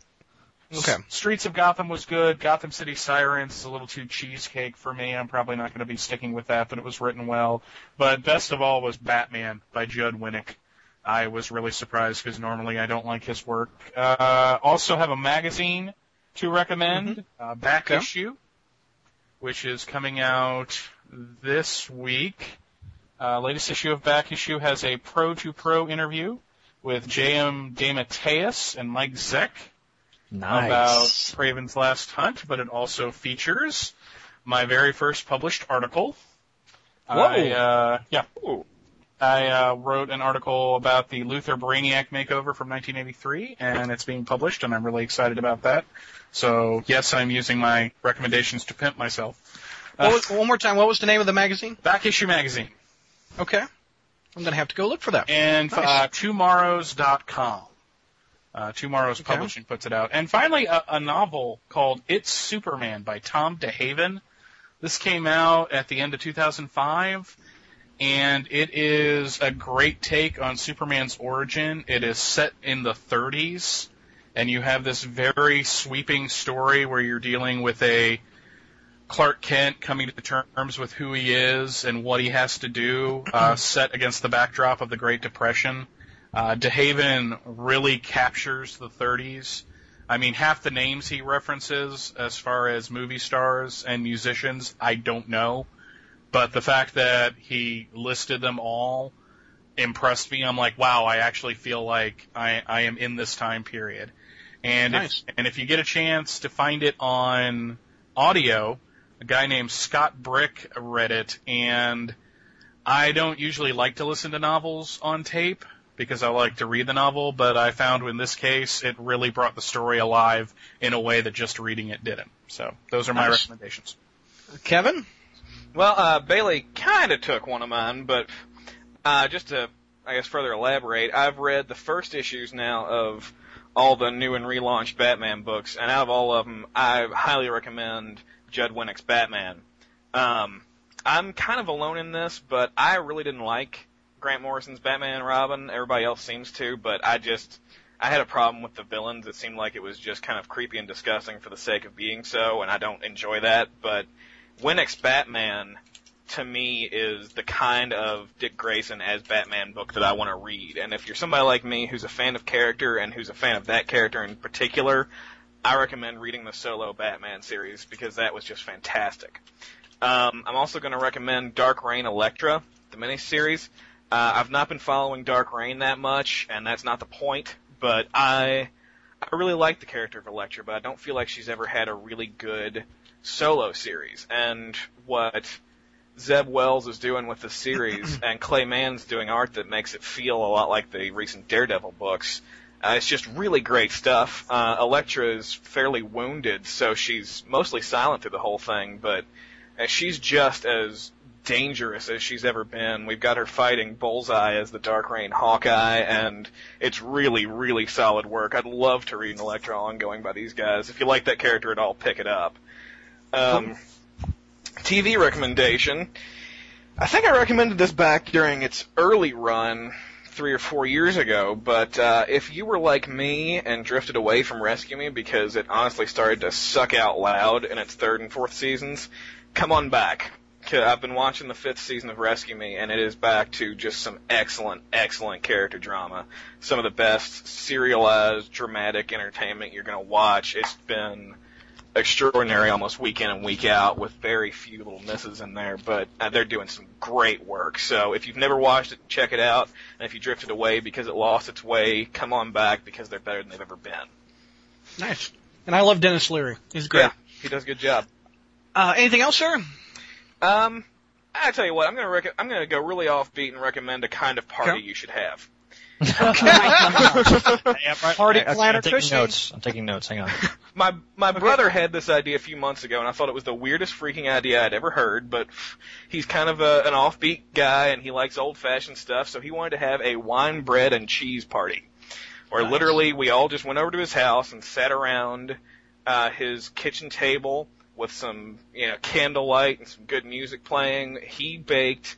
Okay. Streets of Gotham was good. Gotham City Sirens is a little too cheesecake for me. I'm probably not going to be sticking with that, but it was written well. But best of all was Batman by Judd Winick. I was really surprised because normally I don't like his work. Uh, also have a magazine to recommend, uh, Back. Issue, which is coming out this week. Uh, latest issue of Back Issue has a pro to pro interview with J.M. DeMatteis and Mike Zeck about Kraven's Last Hunt, but it also features my very first published article. Whoa. I, uh, yeah. I uh, wrote an article about the Luthor Brainiac makeover from 1983, and it's being published, and I'm really excited about that. So, yes, I'm using my recommendations to pimp myself. What Uh, was, one more time. What was the name of the magazine? Back Issue Magazine Okay. I'm gonna have to go look for that. and Nice. uh, twomorrows.com. Uh, TwoMorrows Okay. Publishing puts it out. And finally, a, a novel called It's Superman by Tom DeHaven. This came out at the end of 2005, and it is a great take on Superman's origin. It is set in the 30s, and you have this very sweeping story where you're dealing with a Clark Kent coming to terms with who he is and what he has to do, uh, set against the backdrop of the Great Depression. Uh, DeHaven really captures the 30s. I mean, half the names he references as far as movie stars and musicians, I don't know. But the fact that he listed them all impressed me. I'm like, wow, I actually feel like I, I am in this time period. And Nice. if, and if you get a chance to find it on audio, a guy named Scott Brick read it, and I don't usually like to listen to novels on tape because I like to read the novel, but I found in this case it really brought the story alive in a way that just reading it didn't. So those are my Nice. recommendations. Kevin. Well, uh, Bailey kind of took one of mine, but uh, just to, I guess, further elaborate, I've read the first issues now of all the new and relaunched Batman books, and out of all of them, I highly recommend Judd Winick's Batman. Um, I'm kind of alone in this, but I really didn't like Grant Morrison's Batman and Robin. Everybody else seems to, but I just I had a problem with the villains. It seemed like it was just kind of creepy and disgusting for the sake of being so, and I don't enjoy that. But Winick's Batman to me is the kind of Dick Grayson as Batman book that I want to read. And if you're somebody like me who's a fan of character and who's a fan of that character in particular, I recommend reading the solo Batman series because that was just fantastic. Um, I'm also going to recommend Dark Reign Elektra, the miniseries. Uh, I've not been following Dark Reign that much, and that's not the point. But I, I really like the character of Elektra, but I don't feel like she's ever had a really good solo series. And what Zeb Wells is doing with the series, and Clay Mann's doing art that makes it feel a lot like the recent Daredevil books. Uh, it's just really great stuff. Uh, Elektra is fairly wounded, so she's mostly silent through the whole thing, but uh, she's just as dangerous as she's ever been. We've got her fighting Bullseye as the Dark Reign Hawkeye, and it's really, really solid work. I'd love to read an Elektra ongoing by these guys. If you like that character at all, pick it up. Um, TV recommendation. I think I recommended this back during its early run three or four years ago, but uh, if you were like me and drifted away from Rescue Me because it honestly started to suck out loud in its third and fourth seasons, come on back. I've been watching the fifth season of Rescue Me, and it is back to just some excellent, excellent character drama. Some of the best serialized, dramatic entertainment you're going to watch. It's been extraordinary almost week in and week out with very few little misses in there, but uh, they're doing some great work. So if you've never watched it, check it out. And if you drifted away because it lost its way, come on back because they're better than they've ever been. Nice. And I love Denis Leary. He's great. Yeah, he does a good job. Uh, anything else, sir? Um, I tell you what, I'm gonna rec- I'm gonna go really offbeat and recommend a kind of party Okay. you should have. Party I- I- planner I'm taking cushy. notes. I'm taking notes. Hang on. My my brother had this idea a few months ago, and I thought it was the weirdest freaking idea I'd ever heard. But he's kind of a, an offbeat guy, and he likes old fashioned stuff, so he wanted to have a wine, bread, and cheese party, where Nice. literally we all just went over to his house and sat around uh, his kitchen table with some you know candlelight and some good music playing. He baked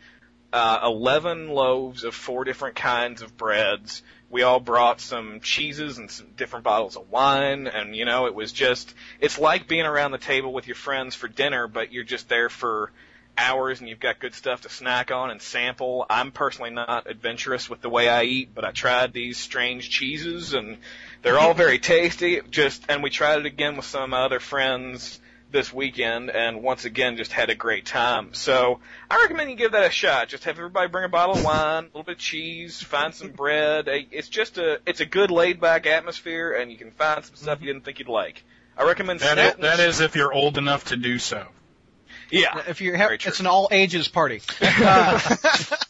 uh, 11 loaves of four different kinds of breads. We all brought some cheeses and some different bottles of wine, and you know, it was just, it's like being around the table with your friends for dinner, but you're just there for hours and you've got good stuff to snack on and sample. I'm personally not adventurous with the way I eat, but I tried these strange cheeses and they're all very tasty. Just, and we tried it again with some other friends this weekend and once again just had a great time. So I recommend you give that a shot. Just have everybody bring a bottle of wine, a little bit of cheese, find some bread. It's just a it's a good laid back atmosphere and you can find some stuff you didn't think you'd like. I recommend that is, that is if you're old enough to do so. yeah. If you have, Very it's an all ages party. Uh,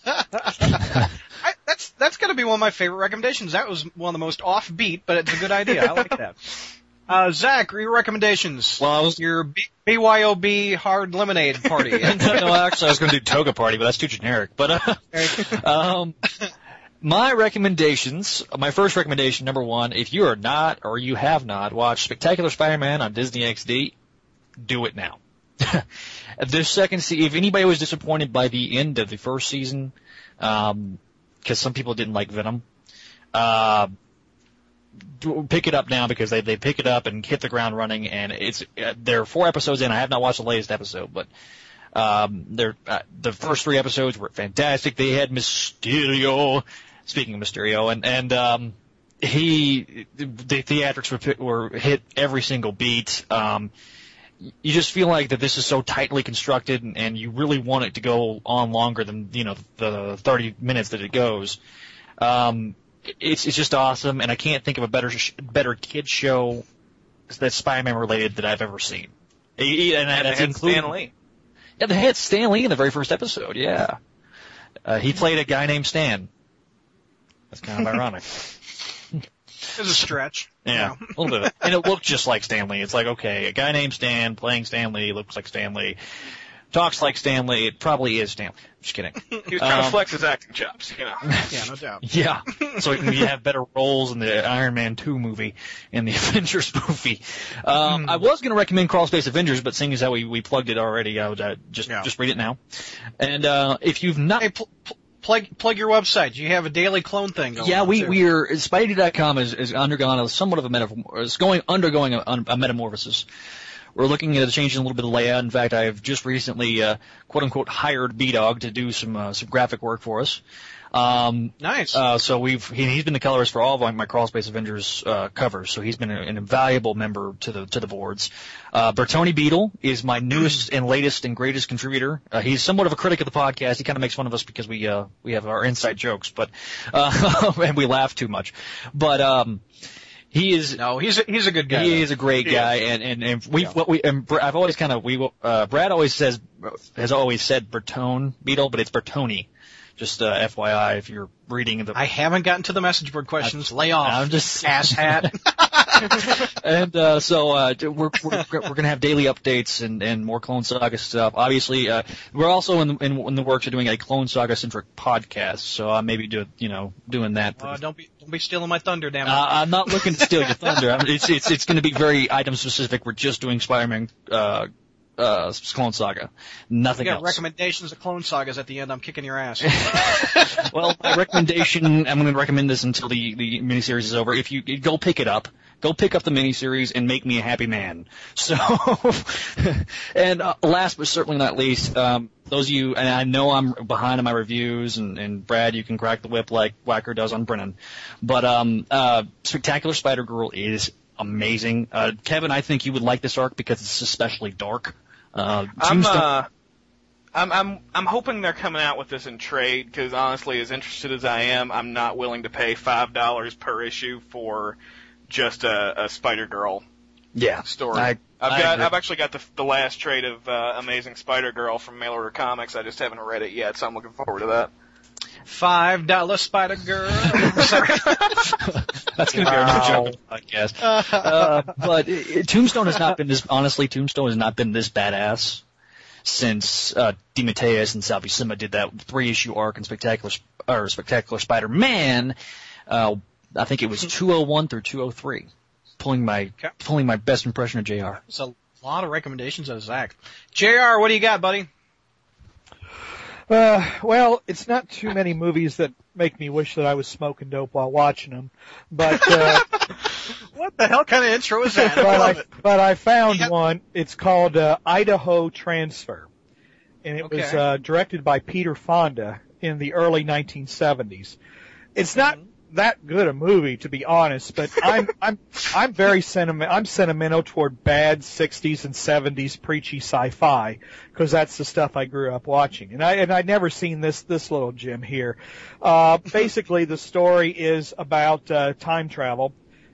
I, that's that's got to be one of my favorite recommendations. That was one of the most offbeat, but it's a good idea. I like that. Uh, Zach, your recommendations. Well, I was Your B- BYOB hard lemonade party. no, actually, I was going to do toga party, but that's too generic. But uh, um, my recommendations. My first recommendation, number one, if you are not or you have not watched Spectacular Spider-Man on Disney XD, do it now. the second, se- if anybody was disappointed by the end of the first season, um, because some people didn't like Venom, uh, do- pick it up now because they they pick it up and hit the ground running, and it's uh, there are four episodes in. I have not watched the latest episode, but um, they're uh, the first three episodes were fantastic. They had Mysterio. Speaking of Mysterio, and and um, he the theatrics were were hit every single beat. Um, you just feel like that this is so tightly constructed, and, and you really want it to go on longer than you know the 30 minutes that it goes. Um, it's it's just awesome, and I can't think of a better sh- better kid show that's Spider-Man related that I've ever seen. E- And, And that's they including Stan Lee. yeah, they had Stan Lee in the very first episode. Yeah, uh, he played a guy named Stan. That's kind of ironic. It's a stretch. Yeah, a little bit. And it looked just like Stan Lee. It's like, okay, a guy named Stan playing Stan Lee looks like Stan Lee, talks like Stan Lee. It probably is Stan Lee. I'm Just kidding. He was trying Um, to flex his acting chops, you know. Yeah, no doubt. Yeah, so he can have better roles in the Iron Man 2 movie and the Avengers movie. Um, I was going to recommend Crawl Space Avengers, but seeing as how we, we plugged it already, I would uh, just Yeah. just read it now. And uh, if you've not Hey, pl- pl- plug plug your website. You have a daily clone thing going. Yeah, on, we too. we are Spidey.com is is undergone a somewhat of a metamor is going undergoing a, a metamorphosis. We're looking at changing a little bit of layout. In fact, I've just recently uh, quote unquote hired B Dog to do some uh, some graphic work for us. Um, nice. uh, so we've he, he's been the colorist for all of my, my Crawl Space Avengers uh, covers. So he's been a, an invaluable member to the to the boards. Uh, Bertoni Beetle is my newest and latest and greatest contributor. Uh, he's somewhat of a critic of the podcast. He kind of makes fun of us because we uh, we have our inside jokes, but uh, and we laugh too much. But um, he is no, he's a, he's a good guy. he is a great He guy, and and and we Yeah. what we and Br- I've always kind of we uh, Brad always says has always said Bertone Beetle, but it's Bertoni. Just uh, FYI, if you're reading the I haven't gotten to the message board questions. Lay off. I'm just ass hat. and uh, so uh, we're we're, we're going to have daily updates and, and more Clone Saga stuff. Obviously, uh, we're also in, in in the works of doing a Clone Saga centric podcast. So I may be do you know doing that. uh, don't be be stealing my thunder, damn it. Uh, I'm not looking to steal your thunder. I'm, it's it's it's going to be very item specific. We're just doing Spider-Man uh, uh, Clone Saga, you nothing got else. recommendations of clone sagas at the end. I'm kicking your ass. well, my recommendation, I'm going to recommend this until the, the miniseries is over. If you go pick it up, go pick up the miniseries and make me a happy man. So, and uh, last but certainly not least, um, those of you, and I know I'm behind on my reviews, and, and Brad, you can crack the whip like Whacker does on Brennan, but um, uh, Spectacular Spider Girl is amazing. Uh, Kevin, I think you would like this arc because it's especially dark. Uh, I'm uh, I'm I'm I'm hoping they're coming out with this in trade because honestly, as interested as I am, I'm not willing to pay five dollars per issue for just a, a Spider Girl yeah, story. I- have got agree. I've actually got the the last trade of uh, Amazing Spider Girl from Mail Order Comics. I just haven't read it yet, so I'm looking forward to that. Five dollar Spider Girl. Sorry. That's going to be our new joke on the podcast. Uh, but uh, Tombstone has not been this. Honestly, Tombstone has not been this badass since uh, DeMatteis and Sal Buscema did that three issue arc in Spectacular or Spectacular Spider-Man. Uh, I think it was 201 through 203. Pulling my Okay. pulling my best impression of Jr. It's a lot of recommendations of Zach. Jr. What do you got, buddy? Uh, well, it's not too many movies that make me wish that I was smoking dope while watching them, but uh, What the hell kind of intro is that? I but, love I, it. but I found Yeah. one. It's called uh, Idaho Transfer, and it was uh, directed by Peter Fonda in the early 1970s. It's not that good a movie, to be honest, but I'm I'm I'm very sentiment. I'm sentimental toward bad 60s and 70s preachy sci-fi because that's the stuff I grew up watching, and I and I'd never seen this this little gem here. Uh, basically, the story is about uh, time travel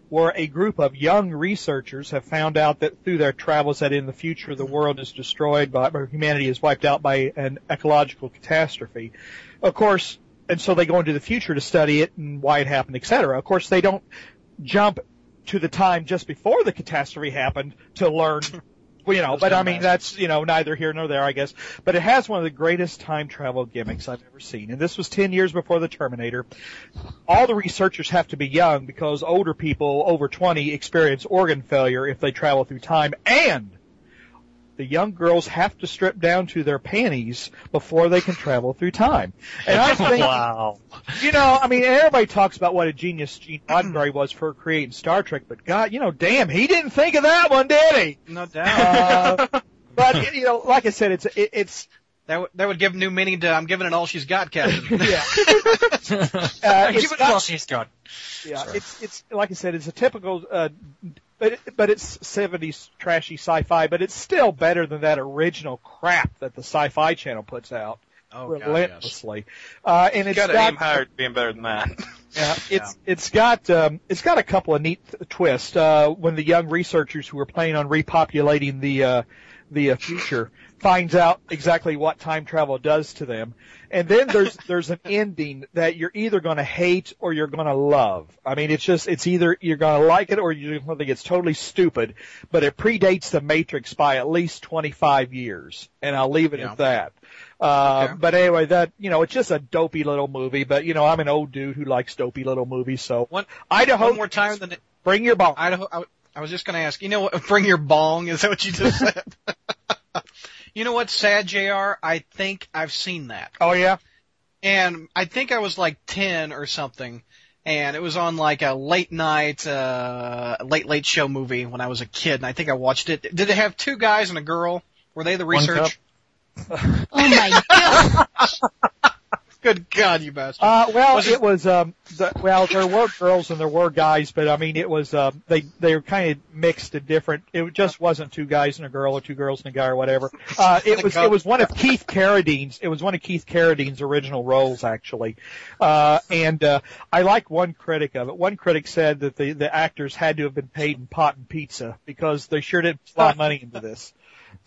where a group of young researchers have found out that through their travels that in the future the world is destroyed by, or humanity is wiped out by an ecological catastrophe. Of course, and so they go into the future to study it and why it happened, etc. Of course, they don't jump to the time just before the catastrophe happened to learn, you know, but I mean, that's, you know, neither here nor there, I guess. But it has one of the greatest time travel gimmicks I've ever seen. And this was 10 years before the Terminator. All the researchers have to be young because older people over 20 experience organ failure if they travel through time and the young girls have to strip down to their panties before they can travel through time. And I think, Wow. you know, I mean, everybody talks about what a genius Gene Roddenberry was for creating Star Trek, but God, you know, damn, he didn't think of that one, did he? No doubt. Uh, but you know, like I said, it's it, it's that, w- that would give new meaning to I'm giving it all she's got, Captain. yeah, uh, it's Give it all she's got. yeah, it's it's like I said, it's a typical, uh, but it, but it's '70s trashy sci-fi, but it's still better than that original crap that the Sci-Fi Channel puts out oh, God, yes. relentlessly. Uh, and You it's gotta got aim higher at being better than that. Yeah, it's it's got um, it's got a couple of neat th- twists. Uh, when the young researchers who are planning on repopulating the uh, the uh, future finds out exactly what time travel does to them, and then there's there's an ending that you're either going to hate or you're going to love. I mean, it's just it's either you're going to like it or you're going to think it's totally stupid. But it predates the Matrix by at least 25 years, and I'll leave it Yeah. at that. Uh, Okay. but anyway, that, you know, it's just a dopey little movie, but you know, I'm an old dude who likes dopey little movies, so. One- Idaho. One more time, the, Bring your ball. Idaho. I, I was just going to ask. You know what? Bring your bong. Is that what you just said? you know what's sad, Jr. I think I've seen that, Oh yeah? and I think I was like ten or something, and it was on like a late night, uh, late late show movie when I was a kid, and I think I watched it. Did it have two guys and a girl? Were they the One research? Oh my god. Good God, you bastard! Uh, well, Was it- it was, um, the, well, there were girls and there were guys, but I mean, it was, um, they, they were kind of mixed and different. It just wasn't two guys and a girl or two girls and a guy or whatever. Uh, it was, it was one of Keith Carradine's, it was one of Keith Carradine's original roles, actually. Uh, and, uh, I like one critic of it. One critic said that the, the actors had to have been paid in pot and pizza because they sure did put a lot of money into this.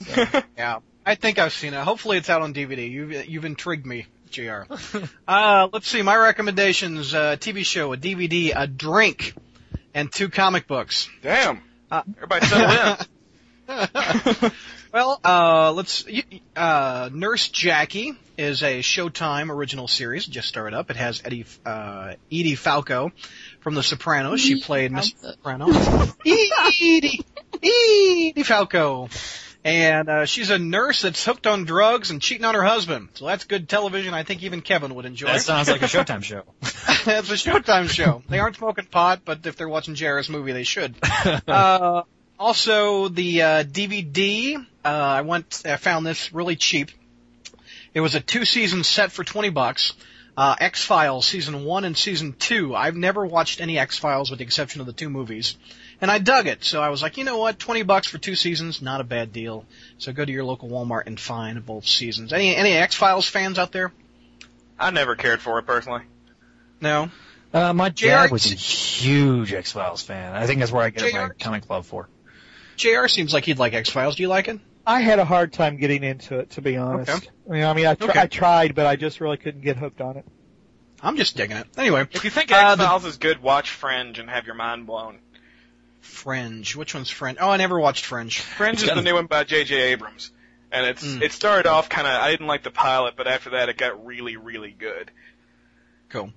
Yeah, I think I've seen it. Hopefully, it's out on DVD. You've you've intrigued me, Jr. uh, let's see. My recommendations: uh, TV show, a DVD, a drink, and two comic books. Damn. Uh, Everybody settle in. well, uh, let's. y- Uh, Nurse Jackie is a Showtime original series. Just started up. It has Eddie uh, Edie Falco from The Sopranos. She played Miss Soprano. Edie Edie Falco. And uh, she's a nurse that's hooked on drugs and cheating on her husband. So that's good television. I think even Kevin would enjoy. That sounds like a Showtime show. it's a Showtime show. They aren't smoking pot, but if they're watching JR's movie, they should. Uh, also, the uh, DVD. Uh, I went. I found this really cheap. It was a two-season set for twenty bucks. Uh, X Files season one and season two. I've never watched any X Files with the exception of the two movies, and I dug it. So I was like, you know what, twenty bucks for two seasons, not a bad deal. So go to your local Walmart and find both seasons. Any any X Files fans out there? I never cared for it personally. No. Uh, my JR dad was a huge X Files fan. I think that's where I get my JR comic love for. Jr. seems like he'd like X Files. Do you like it? I had a hard time getting into it, to be honest. Okay. I mean, I mean, I, tr- Okay. I tried, but I just really couldn't get hooked on it. I'm just digging it. Anyway, If you think Uh, X the- Files is good, watch Fringe and have your mind blown. Fringe. Which one's Fringe? Oh, I never watched Fringe. Fringe is the new one by J.J. Abrams, and it's Mm. it started off kind of I didn't like the pilot, but after that it got really really good. Cool.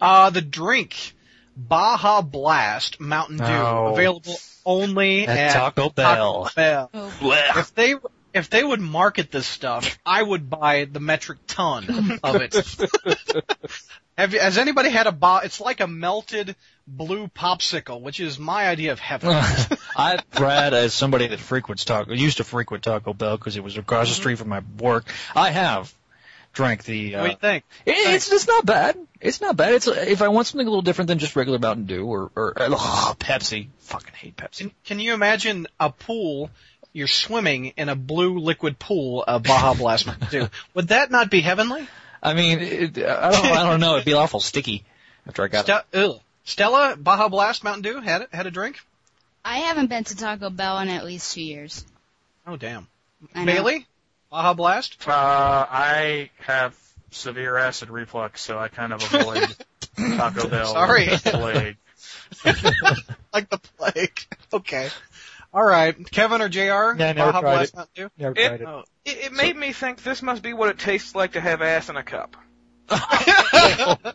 Uh, the drink, Baja Blast Mountain Dew, No. available only At at Taco Bell. Taco Bell. Oh, If they if they would market this stuff, I would buy the metric ton of it. Have you, has anybody had a ba? It's like a melted blue popsicle, which is my idea of heaven. I, Brad, as somebody that frequents Taco, used to frequent Taco Bell because it was across the street from my work, I have drank the. Uh, what do you think? it, it's it's not bad. It's not bad. It's if I want something a little different than just regular Mountain Dew or or ugh, Pepsi. Fucking hate Pepsi. Can, can you imagine a pool? You're swimming in a blue liquid pool of Baja Blast Mountain Dew. Would that not be heavenly? I mean, it, I don't I don't know. It'd be awful sticky after I got it. Ugh. Stella, Baja Blast Mountain Dew had it, had a drink. I haven't been to Taco Bell in at least two years. Oh damn. I know. Bailey, Baja Blast. Uh, I have severe acid reflux, so I kind of avoid Taco Bell. Sorry. like the plague. like the plague. Okay. All right, Kevin or Jr. Yeah, never Baja tried Blast it. Mountain Dew. Never It- tried it. Oh. It, it made me think this must be what it tastes like to have ass in a cup.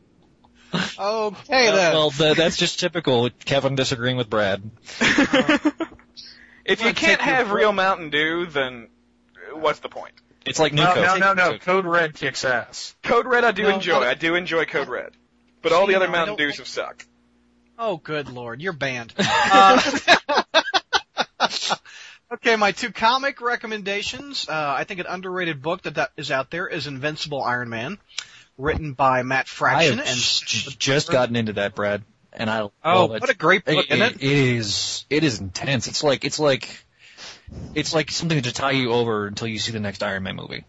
Okay Uh, then. well, th- that's just typical Kevin disagreeing with Brad. if you can't take your have real Mountain Dew, then what's the point? It's like No, Nuco. no, no, no. Code Red kicks ass. Code Red I do No, enjoy. no. I do enjoy Code Red. But all the other no, Mountain don't Dews have sucked. Oh, good lord, you're banned. Uh, okay, my two comic recommendations. Uh, I think an underrated book that, that is out there is Invincible Iron Man, written by Matt Fraction. I have and j- just gotten into that, Brad, and I. oh, what a great book, It, isn't it, it? is. It is intense. It's like it's like it's like something to tie you over until you see the next Iron Man movie.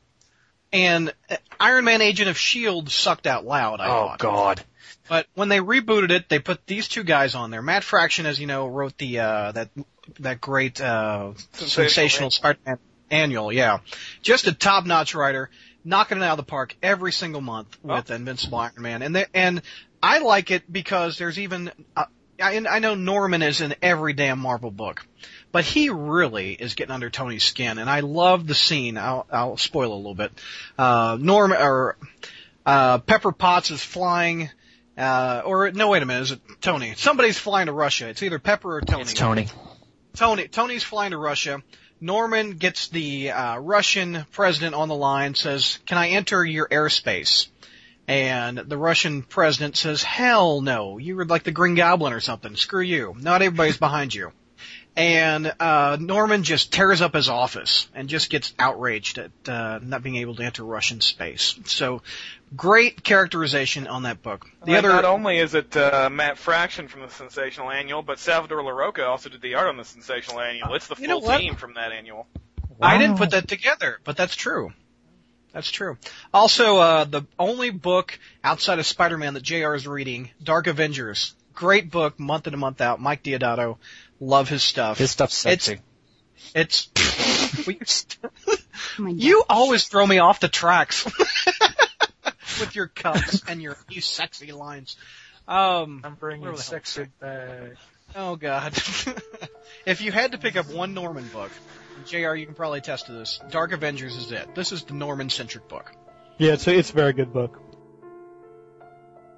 And uh, Iron Man Agent of S.H.I.E.L.D. Sucked out loud, I oh thought. God. But when they rebooted it, they put these two guys on there. Matt Fraction, as you know, wrote the uh, that that great uh, Sensational sensational Spider-Man annual. Yeah, just a top-notch writer, knocking it out of the park every single month with Invincible Iron Man. And they, and I like it because there's even uh, I, I know Norman is in every damn Marvel book, but he really is getting under Tony's skin. And I love the scene. I'll, I'll spoil a little bit. Uh, Norm or uh, Pepper Potts is flying. Uh, or no, wait a minute, is it Tony? Somebody's flying to Russia. It's either Pepper or Tony. It's Tony. Tony. Tony's flying to Russia. Norman gets the uh, Russian president on the line, says, "Can I enter your airspace?" And the Russian president says, "Hell no! You were like the Green Goblin or something. Screw you! Not everybody's behind you." And uh, Norman just tears up his office and just gets outraged at uh, not being able to enter Russian space. So, great characterization on that book. The Well, other, Not only is it uh, Matt Fraction from the Sensational Annual, but Salvador Larroca also did the art on the Sensational Annual. It's the You full team from that annual. I didn't put that together, but that's true. That's true. Also, uh, the only book outside of Spider-Man that JR is reading, Dark Avengers. Great book, month in and month out. Mike Deodato. Love his stuff. His stuff's sexy. It's, Will you, Oh you always throw me off the tracks with your cuts and your you sexy lines. Um, I'm bringing Where the hell sexy back. oh god. if you had to pick up one Norman book, JR, you can probably attest to this. Dark Avengers is it. This is the Norman-centric book. Yeah, it's a, it's a very good book.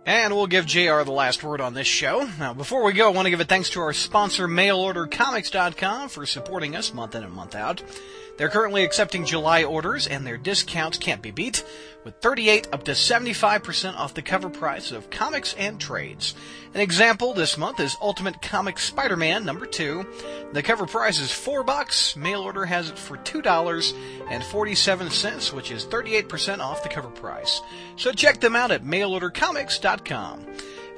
And we'll give JR the last word on this show. Now, before we go, I want to give a thanks to our sponsor, MailOrderComics.com, for supporting us month in and month out. They're currently accepting July orders, and their discounts can't be beat, with 38 up to 75% off the cover price of comics and trades. An example this month is Ultimate Comics Spider-Man number 2. The cover price is 4 bucks. Mail order has it for $2.47, which is 38% off the cover price. So check them out at mailordercomics.com.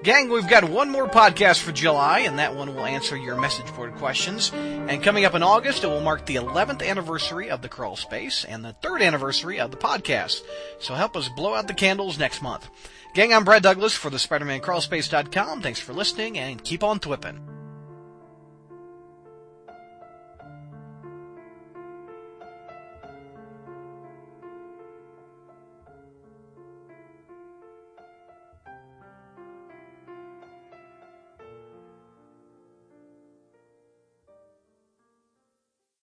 Gang, we've got one more podcast for July, and that one will answer your message board questions. And coming up in August, it will mark the 11th anniversary of the Crawl Space and the third anniversary of the podcast. So help us blow out the candles next month. Gang, I'm Brad Douglas for the SpiderManCrawlspace.com. Thanks for listening, and keep on thwipping.